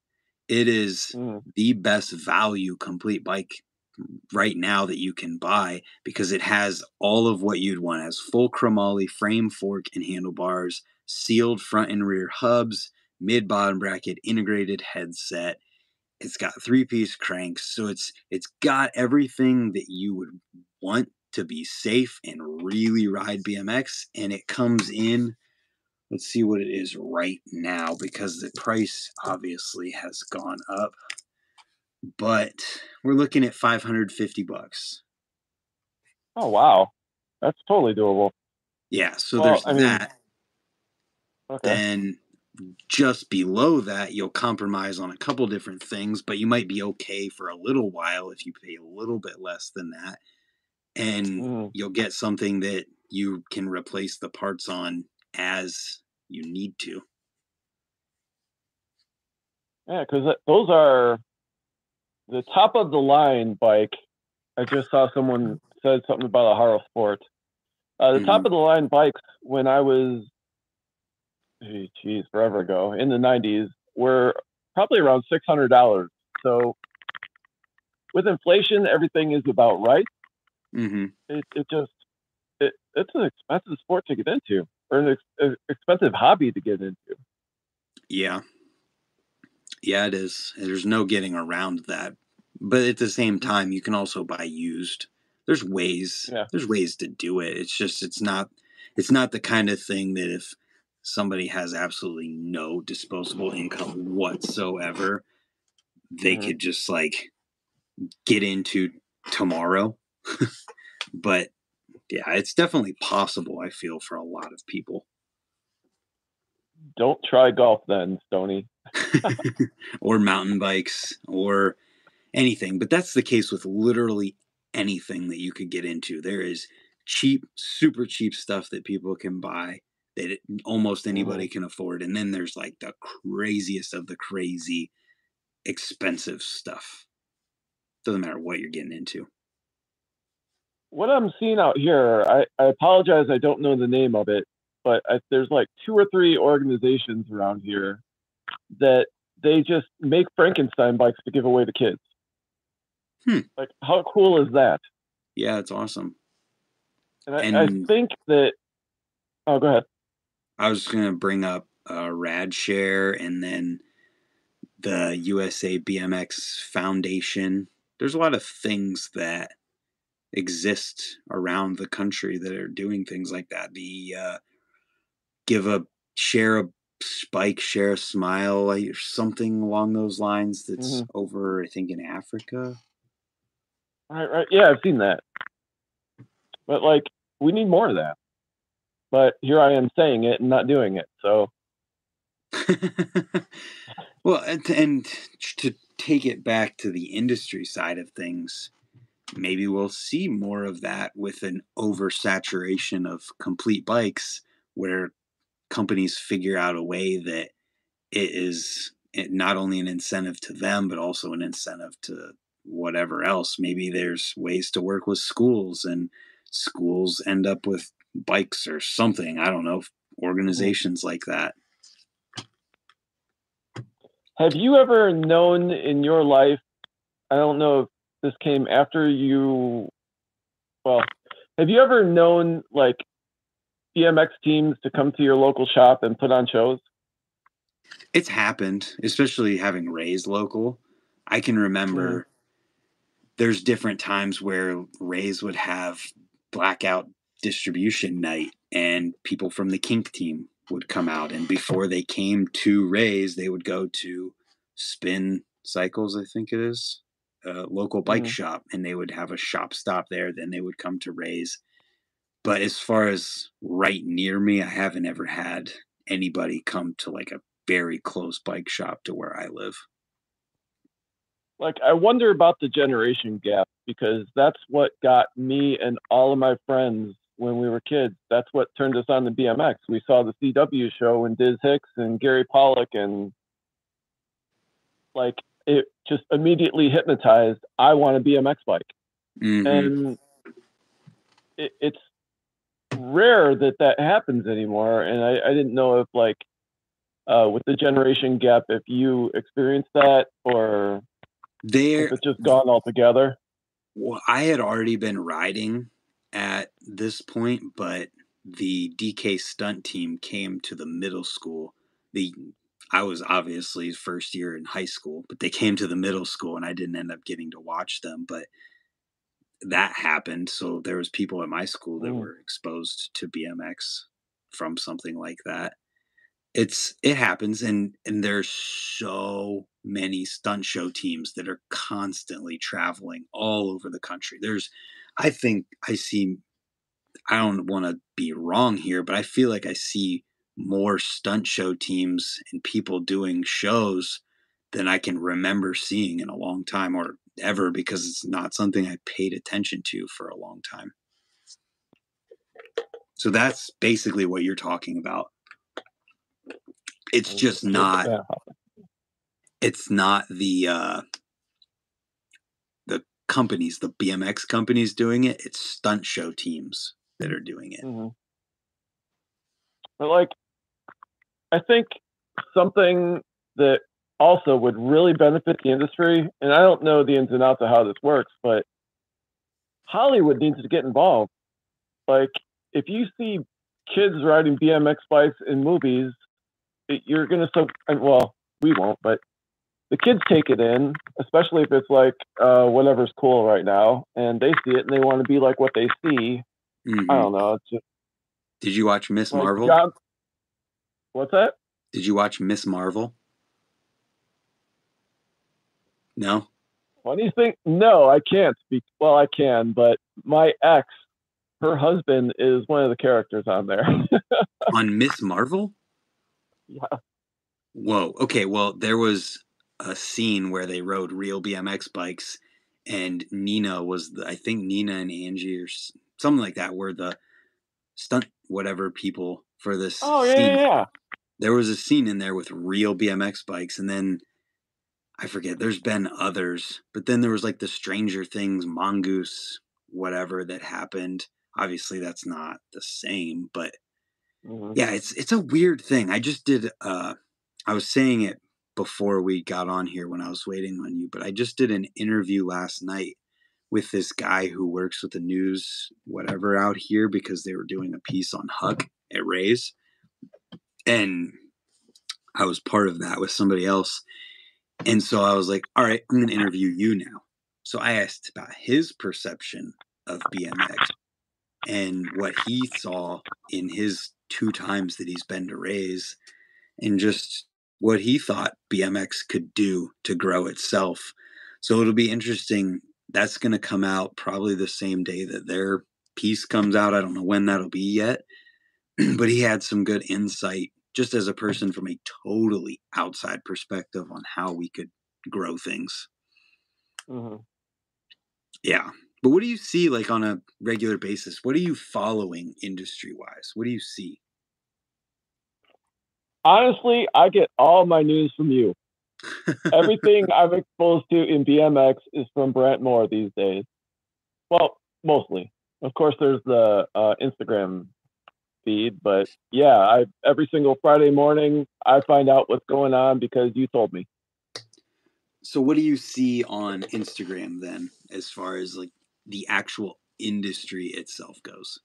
It is Mm. the best value complete bike right now that you can buy because it has all of what you'd want. It has full chromoly frame, fork, and handlebars, sealed front and rear hubs, mid bottom bracket, integrated headset. It's got three piece cranks, so it's it's got everything that you would want to be safe and really ride BMX, and it comes in. Let's see what it is right now because the price obviously has gone up. But we're looking at 550 bucks. Oh wow, that's totally doable. Yeah, so Well, there's I mean- that. Okay. Then just below that, you'll compromise on a couple different things, but you might be okay for a little while if you pay a little bit less than that. And Mm. you'll get something that you can replace the parts on as you need to. Yeah, because those are the top of the line bike. I just saw someone said something about a Haro Sport. Uh, the top Mhm. of the line bikes when I was, geez, forever ago in the '90s were probably around six hundred dollars. So with inflation, everything is about right. Hmm It, it just it, it's an expensive sport to get into, or an ex- ex- expensive hobby to get into. Yeah. Yeah, it is. There's no getting around that. But at the same time, you can also buy used. There's ways. Yeah. There's ways to do it. It's just it's not it's not the kind of thing that if somebody has absolutely no disposable income whatsoever, they Mhm. could just like get into tomorrow. But yeah, it's definitely possible, I feel, for a lot of people. Don't try golf then, Stony. or mountain bikes or anything. But that's the case with literally anything that you could get into. There is cheap, super cheap stuff that people can buy that it, almost anybody mm-hmm. can afford. And then there's like the craziest of the crazy expensive stuff. Doesn't matter what you're getting into. What I'm seeing out here, I, I apologize, I don't know the name of it, but I, there's like two or three organizations around here that they just make Frankenstein bikes to give away to kids. Hmm. Like, how cool is that? Yeah, it's awesome. And I, And- I think that. Oh, go ahead. I was going to bring up uh, RadShare and then the USA BMX Foundation. There's a lot of things that exist around the country that are doing things like that. The uh, give a share a spike, share a smile, or something along those lines. That's Mhm. over, I think, in Africa. Right, right. Yeah, I've seen that. But like, we need more of that. But here I am saying it and not doing it. So well, and, and to take it back to the industry side of things, maybe we'll see more of that with an oversaturation of complete bikes where companies figure out a way that it is not only an incentive to them, but also an incentive to whatever else. Maybe there's ways to work with schools and schools end up with bikes or something. I don't know, hmm. organizations like that. Have you ever known in your life? I don't know if this came after you. Well, have you ever known like BMX teams to come to your local shop and put on shows? It's happened, especially having raised local. I can remember there's different times where Rays would have blackout distribution night and people from the kink team would come out and before they came to Rays they would go to spin cycles I think it is a local bike Mhm. shop and they would have a shop stop there then they would come to Rays but as far as right near me I haven't ever had anybody come to like a very close bike shop to where I live Like, I wonder about the generation gap because that's what got me and all of my friends when we were kids. That's what turned us on to BMX. We saw the CW show and Dizz Hicks and Gary Pollock and like it just immediately hypnotized. I want a BMX bike, Mhm. and it, it's rare that that happens anymore. And I, I didn't know if like uh, with the generation gap, if you experienced that or there if it's just gone altogether. well, I had already been riding at this point, but the DK stunt team came to the middle school. The I was obviously first year in high school, but they came to the middle school and I didn't end up getting to watch them, but that happened. So there was people at my school that Mm. were exposed to BMX from something like that. It's it happens and and there's so many stunt show teams that are constantly traveling all over the country. There's I think I see I don't want to be wrong here, but I feel like I see more stunt show teams and people doing shows than I can remember seeing in a long time or ever because it's not something I paid attention to for a long time. So that's basically what you're talking about. It's just not it's not the uh the companies, the BMX companies doing it. It's stunt show teams that are doing it. hmm But like, I think something that also would really benefit the industry, and I don't know the ins and outs of how this works, but Hollywood needs to get involved. Like, if you see kids riding BMX bikes in movies, it, you're gonna so well, we won't, but the kids take it in, especially if it's like uh, whatever's cool right now, and they see it and they want to be like what they see. Mhm. I don't know. It's just Did you watch Miss like Marvel? John- What's that? Did you watch Miss Marvel? No. Funny thing? No, I can't speak. Well, I can, but my ex, her husband, is one of the characters on there. On Miss Marvel? yeah. Whoa. Okay. Well, there was a scene where they rode real BMX bikes, and Nina was the, I think Nina and Angie or something like that were the stunt whatever people for this Oh yeah, yeah, yeah. There was a scene in there with real BMX bikes, and then I forget. There's been others, but then there was like the Stranger Things mongoose whatever that happened. Obviously, that's not the same, but Mhm. yeah it's it's a weird thing i just did uh i was saying it before we got on here when i was waiting on you but i just did an interview last night with this guy who works with the news whatever out here because they were doing a piece on huck at rays and i was part of that with somebody else and so i was like all right i'm going to interview you now so i asked about his perception of bmx and what he saw in his two times that he's been to Rays and just what he thought BMX could do to grow itself. So it'll be interesting. That's going to come out probably the same day that their piece comes out. I don't know when that'll be yet, but he had some good insight just as a person from a totally outside perspective on how we could grow things. Mhm. Yeah. But what do you see like on a regular basis? What are you following industry wise? What do you see? Honestly, I get all my news from you. Everything I'm exposed to in BMX is from Brant Moore these days. Well, mostly. Of course, there's the uh, Instagram feed, but yeah, I every single Friday morning I find out what's going on because you told me. So what do you see on Instagram then as far as like the actual industry itself goes?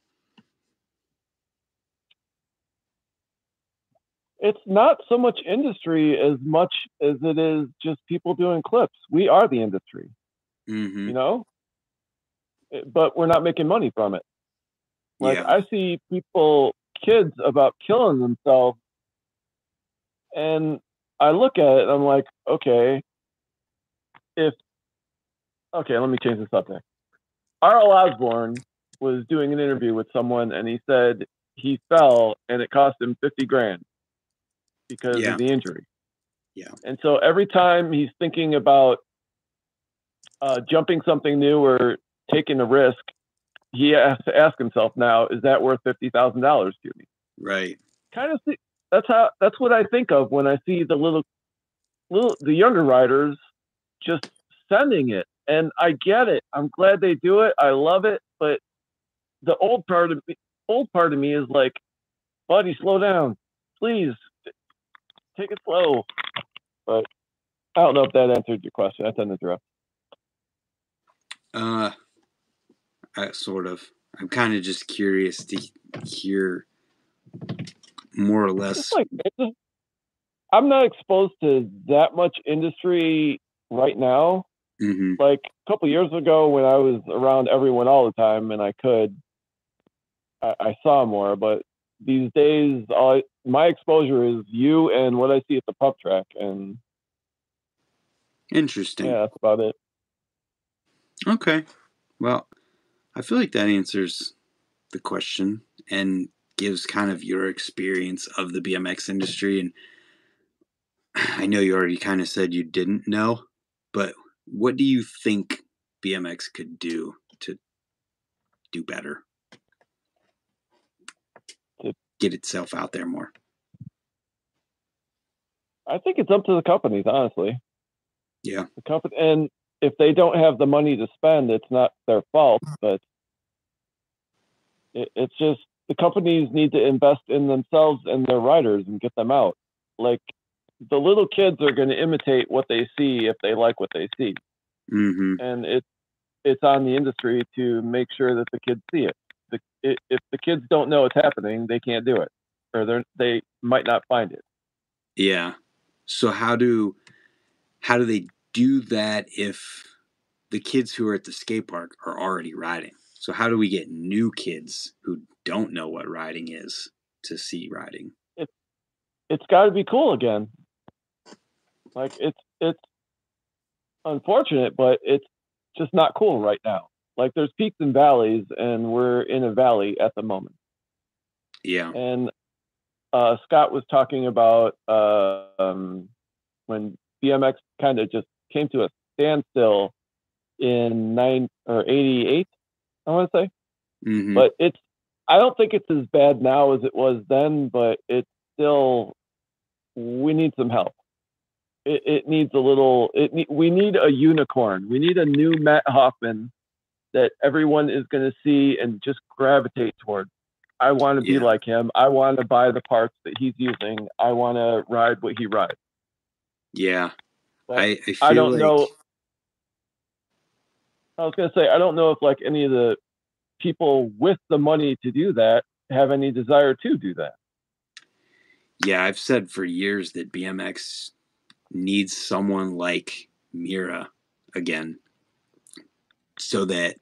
It's not so much industry as much as it is just people doing clips. We are the industry, Mm-hmm. you know, Eh, but we're not making money from it. Like Yeah. I see people, kids, about killing themselves, and I look at it. and I'm like, okay, if okay, let me change the subject. R.L. Osborne was doing an interview with someone, and he said he fell and it cost him fifty grand because Yeah. of the injury. Yeah. And so every time he's thinking about uh, jumping something new or taking a risk, he has to ask himself now: Is that worth fifty thousand dollars to me? Right. Kind of. See, that's how. That's what I think of when I see the little, little the younger riders just sending it, and I get it. I'm glad they do it. I love it, but the old part of me, old part of me is like, buddy, slow down, please, take it slow. But I don't know if that answered your question. I tend to interrupt. Uh, I, sort of. I'm kind of just curious to hear more or less. I'm not exposed to that much industry right now. Mm-hmm. Like a couple years ago, when I was around everyone all the time and I could, I, I saw more. But these days, all, my exposure is you and what I see at the pump track, and interesting. Yeah, that's about it. Okay. Well, I feel like that answers the question and gives kind of your experience of the BMX industry. And I know you already kind of said you didn't know, but what do you think BMX could do to do better? To get itself out there more? I think it's up to the companies, honestly. Yeah. The company and if they don't have the money to spend, it's not their fault, but it, it's just the companies need to invest in themselves and their riders and get them out. Like the little kids are going to imitate what they see if they like what they see, mm-hmm. and it's it's on the industry to make sure that the kids see it. The, it. If the kids don't know it's happening, they can't do it, or they they might not find it. Yeah. So how do how do they do that if the kids who are at the skate park are already riding? So how do we get new kids who don't know what riding is to see riding? It, it's got to be cool again. Like it's it's unfortunate, but it's just not cool right now. Like there's peaks and valleys, and we're in a valley at the moment. Yeah. And uh, Scott was talking about uh, um, when BMX kind of just came to a standstill in nine or eighty eight. I want to say, mm-hmm. but it's. I don't think it's as bad now as it was then, but it's still. We need some help. It, it needs a little. It we need a unicorn. We need a new Mat Hoffman that everyone is going to see and just gravitate toward. I want to be yeah. like him. I want to buy the parts that he's using. I want to ride what he rides. Yeah, I I, I don't like... know. I was gonna say I don't know if like any of the people with the money to do that have any desire to do that. Yeah, I've said for years that BMX needs someone like Mirra again, so that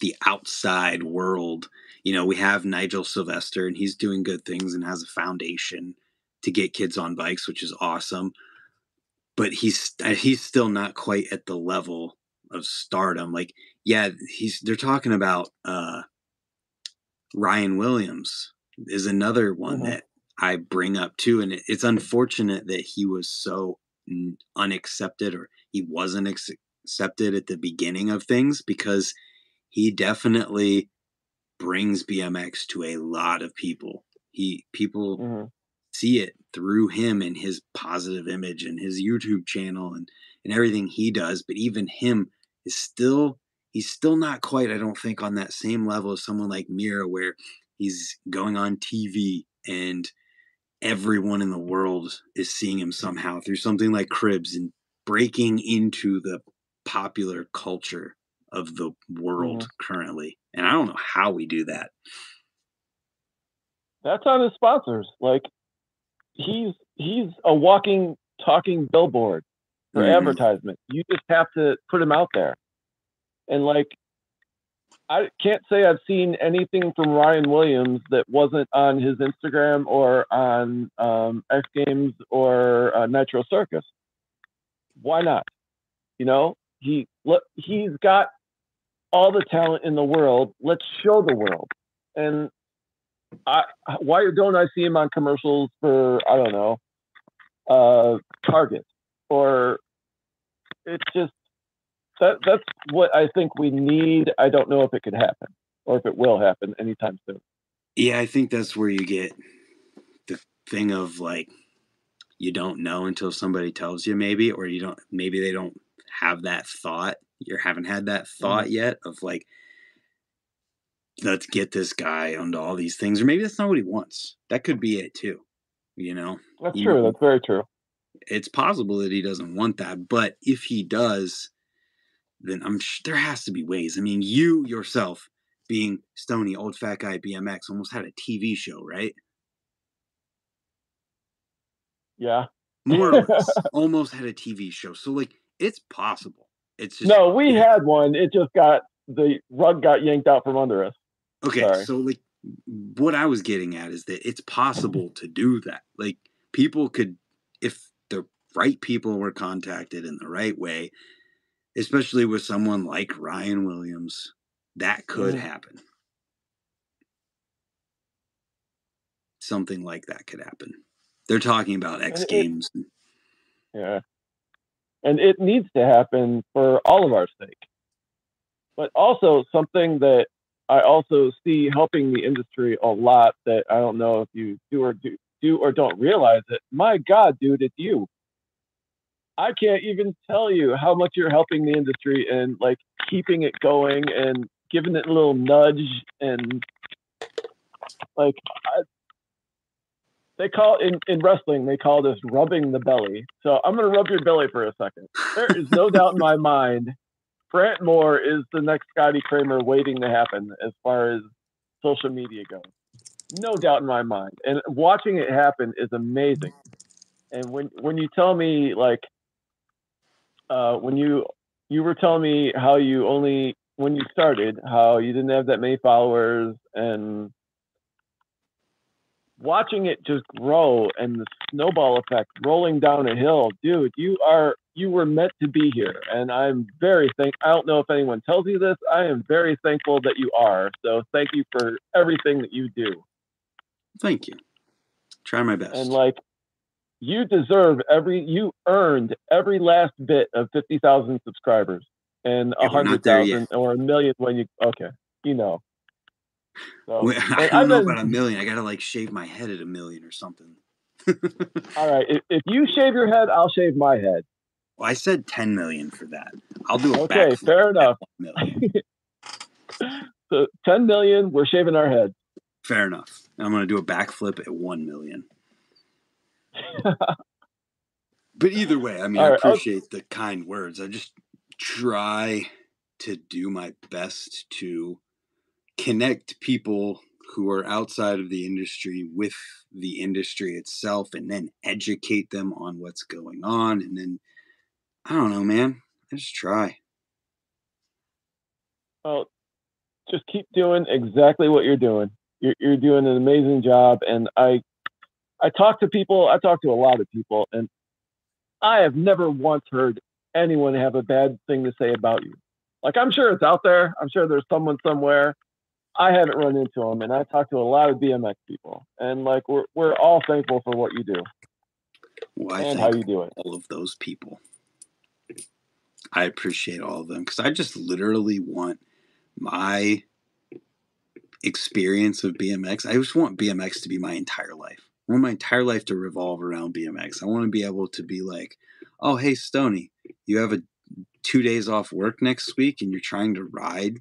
the outside world, you know, we have Nigel Sylvester and he's doing good things and has a foundation to get kids on bikes, which is awesome. But he's he's still not quite at the level of stardom. Like, yeah, he's they're talking about uh, Ryan Williams is another one mm-hmm. that I bring up too, and it, it's unfortunate that he was so unaccepted or he wasn't ex- accepted at the beginning of things because he definitely brings BMX to a lot of people. He people mm-hmm. See it through him and his positive image and his YouTube channel and and everything he does, but even him is still he's still not quite I don't think on that same level as someone like Mirra where he's going on TV and everyone in the world is seeing him somehow through something like cribs and breaking into the popular culture of the world mm-hmm. currently. And I don't know how we do that. That's on his sponsors. Like he's he's a walking talking billboard for mm-hmm. advertisement. You just have to put him out there. And like I can't say I've seen anything from Ryan Williams that wasn't on his Instagram or on um, X Games or uh, Nitro Circus. Why not? You know, he look, he's got all the talent in the world. Let's show the world. And I, why don't I see him on commercials for I don't know, uh, Target or it's just that that's what I think we need. I don't know if it could happen. or if it will happen anytime soon. Yeah, I think that's where you get the thing of like you don't know until somebody tells you maybe or you don't maybe they don't have that thought you haven't had that thought mm-hmm. yet of like let's get this guy onto all these things or maybe that's not what he wants that could be it too you know that's you true know, that's very true it's possible that he doesn't want that but if he does then i'm sure there has to be ways i mean you yourself being stony old fat guy bmx almost had a tv show right yeah. More or less. almost had a TV show. So like it's possible. It's just No, we yeah. had one. It just got the rug got yanked out from under us. Okay. Sorry. So like what I was getting at is that it's possible to do that. Like people could if the right people were contacted in the right way, especially with someone like Ryan Williams, that could mm. happen. Something like that could happen. They're talking about X Games. yeah. And it needs to happen for all of our sake. But also something that I also see helping the industry a lot that I don't know if you do or do, do or don't realize it. My God, dude, it's you. I can't even tell you how much you're helping the industry and like keeping it going and giving it a little nudge and like I, they call in, in wrestling they call this rubbing the belly so i'm to rub your belly for a second there is no doubt in my mind Brant Moore is the next Scotty Cranmer waiting to happen as far as social media goes. No doubt in my mind. And watching it happen is amazing. And when when you tell me like uh, when you you were telling me how you only when you started how you didn't have that many followers and watching it just grow and the snowball effect rolling down a hill, dude, you are you were meant to be here. And I'm very thank I don't know if anyone tells you this. I am very thankful that you are. So thank you for everything that you do. Thank you. Try my best. And like you deserve every you earned every last bit of 50,000 subscribers and a 100,000 or a million when you okay, you know. So, I don't know about a million. I gotta like shave my head at a million or something. all right, if, if, you shave your head, I'll shave my head. Well, I said ten million for that. I'll do a okay. Fair enough. so ten million, we're shaving our heads. Fair enough. I'm gonna do a backflip at one million. but either way, I mean, I appreciate the kind words. I just try to do my best to connect people who are outside of the industry with the industry itself and then educate them on what's going on and then i don't know man I just try. Well just keep doing exactly what you're doing. You're, you're doing an amazing job and i i talk to people i talk to a lot of people and i have never once heard anyone have a bad thing to say about you. Like i'm sure it's out there. I'm sure there's someone somewhere I haven't run into them, and I talk to a lot of BMX people, and like we're we're all thankful for what you do well, and how you do it. All of those people, I appreciate all of them because I just literally want my experience of BMX. I just want BMX to be my entire life. I want my entire life to revolve around BMX. I want to be able to be like, oh, hey, Stony, you have a two days off work next week and you're trying to ride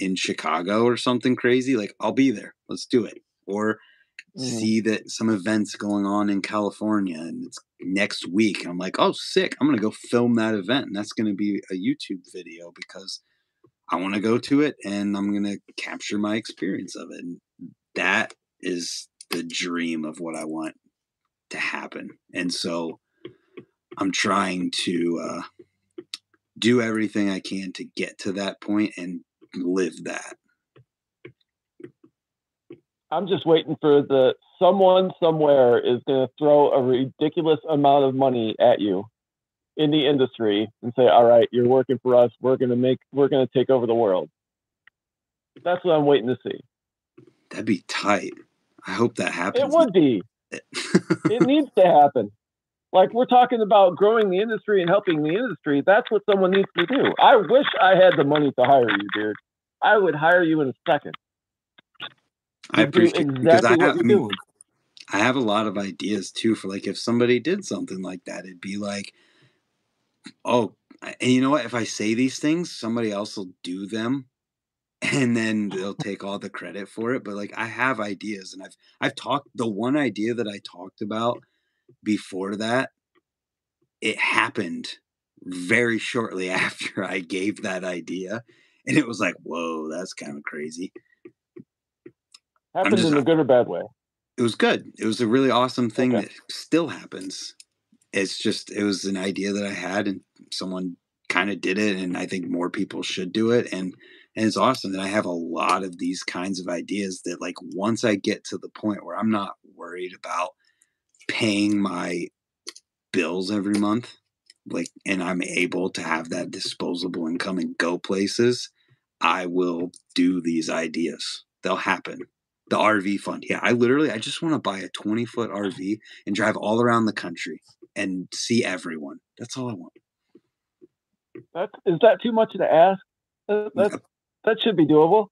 in Chicago or something crazy, like I'll be there. Let's do it. Or mm. see that some events going on in California and it's next week. I'm like, oh, sick. I'm going to go film that event. And that's going to be a YouTube video because I want to go to it and I'm going to capture my experience of it. And that is the dream of what I want to happen. And so I'm trying to uh, do everything I can to get to that point and live that. I'm just waiting for the someone somewhere is going to throw a ridiculous amount of money at you in the industry and say, "All right, you're working for us. We're going to make we're going to take over the world." That's what I'm waiting to see. That'd be tight. I hope that happens. It would be. it needs to happen. Like we're talking about growing the industry and helping the industry. That's what someone needs to do. I wish I had the money to hire you, dude. I would hire you in a second. I appreciate it because I have, I mean. I have a lot of ideas too for like if somebody did something like that, it'd be like, oh, and you know what? If I say these things, somebody else will do them, and then they'll take all the credit for it. But like I have ideas, and I've I've talked the one idea that I talked about before that, it happened very shortly after I gave that idea, and it was like, whoa, that's kind of crazy. Happened just- in a good or bad way. it was good. It was a really awesome thing Okay. that still happens. It's just it was an idea that I had and someone kind of did it and I think more people should do it and and it's awesome that I have a lot of these kinds of ideas that like once I get to the point where I'm not worried about paying my bills every month like and I'm able to have that disposable income and go places, I will do these ideas. They'll happen the RV fund. Yeah, I literally I just want to buy a 20 foot RV and drive all around the country and see everyone. That's all I want. That's is that too much to ask? That, that, that should be doable.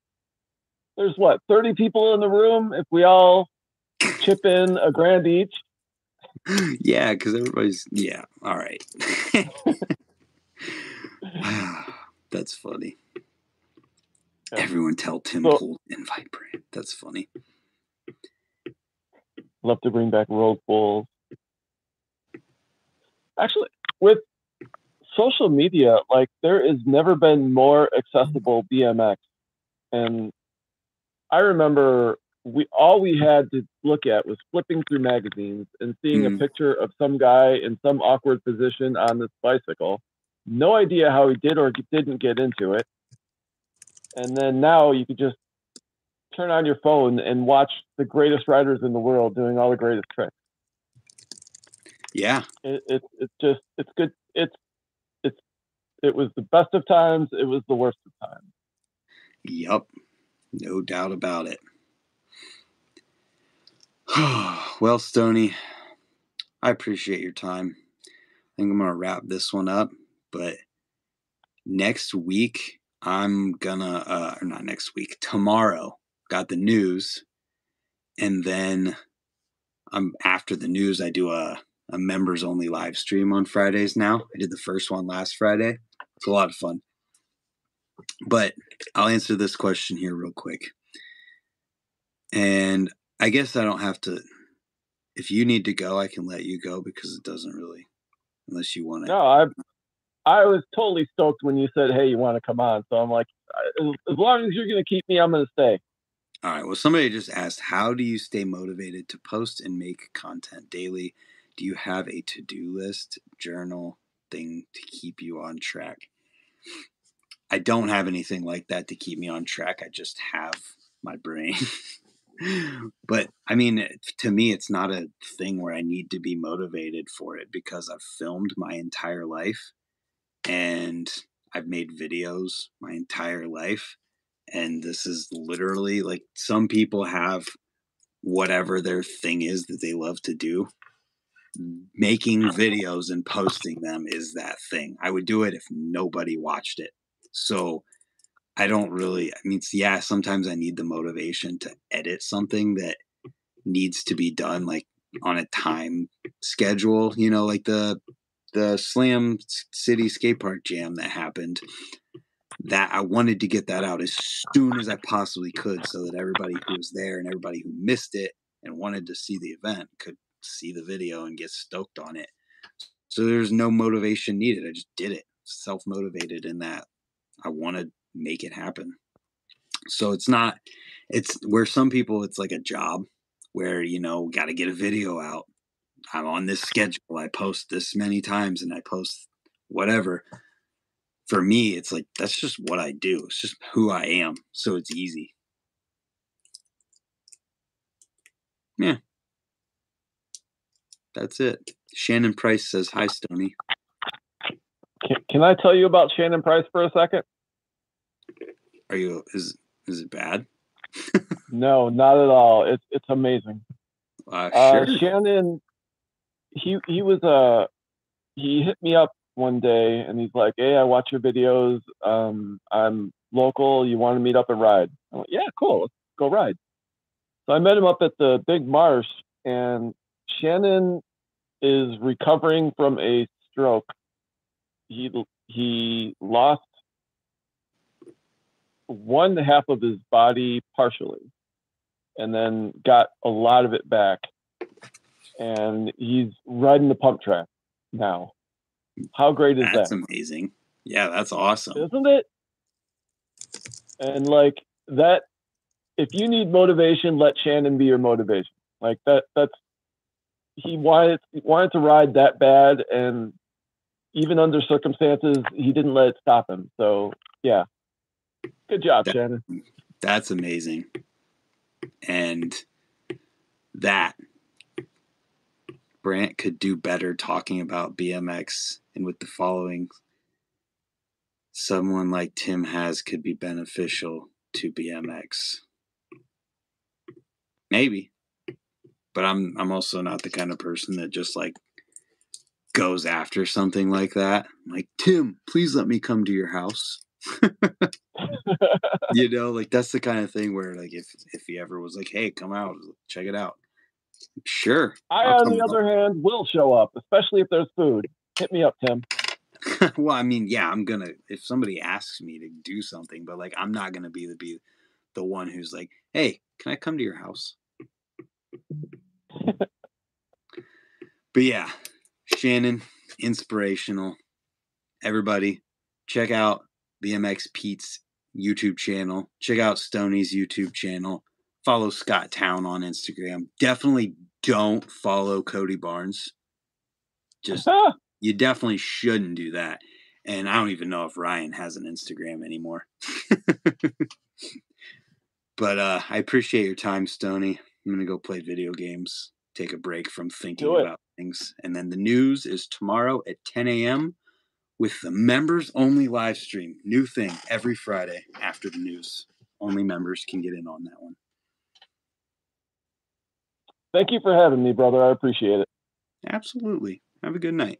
There's what, 30 people in the room? If we all chip in a grand each, yeah, because everybody's yeah. All right. That's funny. Yeah. Everyone tell Tim So- Pool invite Brant. That's funny. love to bring back World Bulls. Actually, with social media, like there has never been more accessible BMX. And I remember we all we had to look at was flipping through magazines and seeing Mhm. a picture of some guy in some awkward position on this bicycle. No idea how he did or didn't get into it. And then now you could just turn on your phone and watch the greatest riders in the world doing all the greatest tricks. Yeah. It, it, it's just it's good. It's it's it was the best of times. It was the worst of times. Yup. No doubt about it. well, Stony, I appreciate your time. I think I'm going to wrap this one up, but next week, I'm gonna, uh, or not next week, tomorrow, got the news. And then I'm after the news, I do a, a members only live stream on Fridays now. I did the first one last Friday. It's a lot of fun. But I'll answer this question here real quick. And I guess I don't have to. If you need to go, I can let you go because it doesn't really, unless you want to. No, I I was totally stoked when you said, "Hey, you want to come on?" So I'm like, as, as long as you're going to keep me, I'm going to stay. All right. Well, somebody just asked, how do you stay motivated to post and make content daily? Do you have a to do list, journal thing to keep you on track? I don't have anything like that to keep me on track. I just have my brain. but I mean, to me, it's not a thing where I need to be motivated for it because I've filmed my entire life and I've made videos my entire life. And this is literally like some people have whatever their thing is that they love to do. Making videos and posting them is that thing. I would do it if nobody watched it. So I don't really, I mean, yeah, sometimes I need the motivation to edit something that needs to be done like on a time schedule, you know, like the the Slam City Skate Park Jam that happened. That I wanted to get that out as soon as I possibly could so that everybody who was there and everybody who missed it and wanted to see the event could see the video and get stoked on it. So there's no motivation needed. I just did it. Self motivated in that I want to make it happen. So it's not, it's where some people, it's like a job where, you know, got to get a video out. I'm on this schedule. I post this many times and I post whatever. For me, it's like, that's just what I do. It's just who I am. So it's easy. Yeah. That's it. Shannon Price says, Hi, Stony. Can, can I tell you about Shannon Price for a second? Are you, is, is it bad? No, not at all. It's it's amazing. Uh, Uh. Shannon, he he was uh he hit me up one day and he's like, "Hey, I watch your videos. Um, I'm local. You want to meet up and ride? I went, yeah, cool. Let's go ride. So I met him up at the big marsh, and Shannon is recovering from a stroke. He he lost one half of his body partially, and then got a lot of it back. And he's riding the pump track now. How great is That's that? amazing. Yeah, that's awesome. Isn't it? And like that if you need motivation, let Shannon be your motivation. Like that that's he wanted he wanted to ride that bad and even under circumstances he didn't let it stop him. So yeah. Good job, That- Shannon. That's amazing. And that Brant could do better talking about BMX and with the following someone like Tim has could be beneficial to BMX. Maybe. But I'm I'm also not the kind of person that just like goes after something like that. I'm like, Tim, please let me come to your house. you know, like that's the kind of thing where like if if he ever was like, Hey, come out, check it out. Sure. I I'll on the up. other hand will show up, especially if there's food. Hit me up, Tim. well, I mean, yeah, I'm gonna if somebody asks me to do something, but like I'm not gonna be the be the one who's like, Hey, can I come to your house? but yeah, Shannon, inspirational. Everybody, check out BMX Pete's YouTube channel. Check out Stoney's YouTube channel. Follow Scott Towne on Instagram. Definitely don't follow Cody Barnes. Just you definitely shouldn't do that. And I don't even know if Ryan has an Instagram anymore. but uh, I appreciate your time, Stony. I'm gonna go play video games, take a break from thinking about things, and then the news is tomorrow at 10 a.m. with the members only live stream. New thing every Friday after the news. Only members can get in on that one. Thank you for having me, brother. I appreciate it. Absolutely. Have a good night.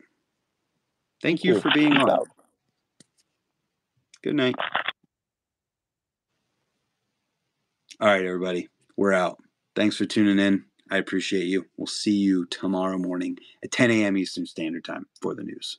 Thank you for being on. Good night. All right, everybody. We're out. Thanks for tuning in. I appreciate you. We'll see you tomorrow morning at 10 a.m. Eastern Standard Time for the news.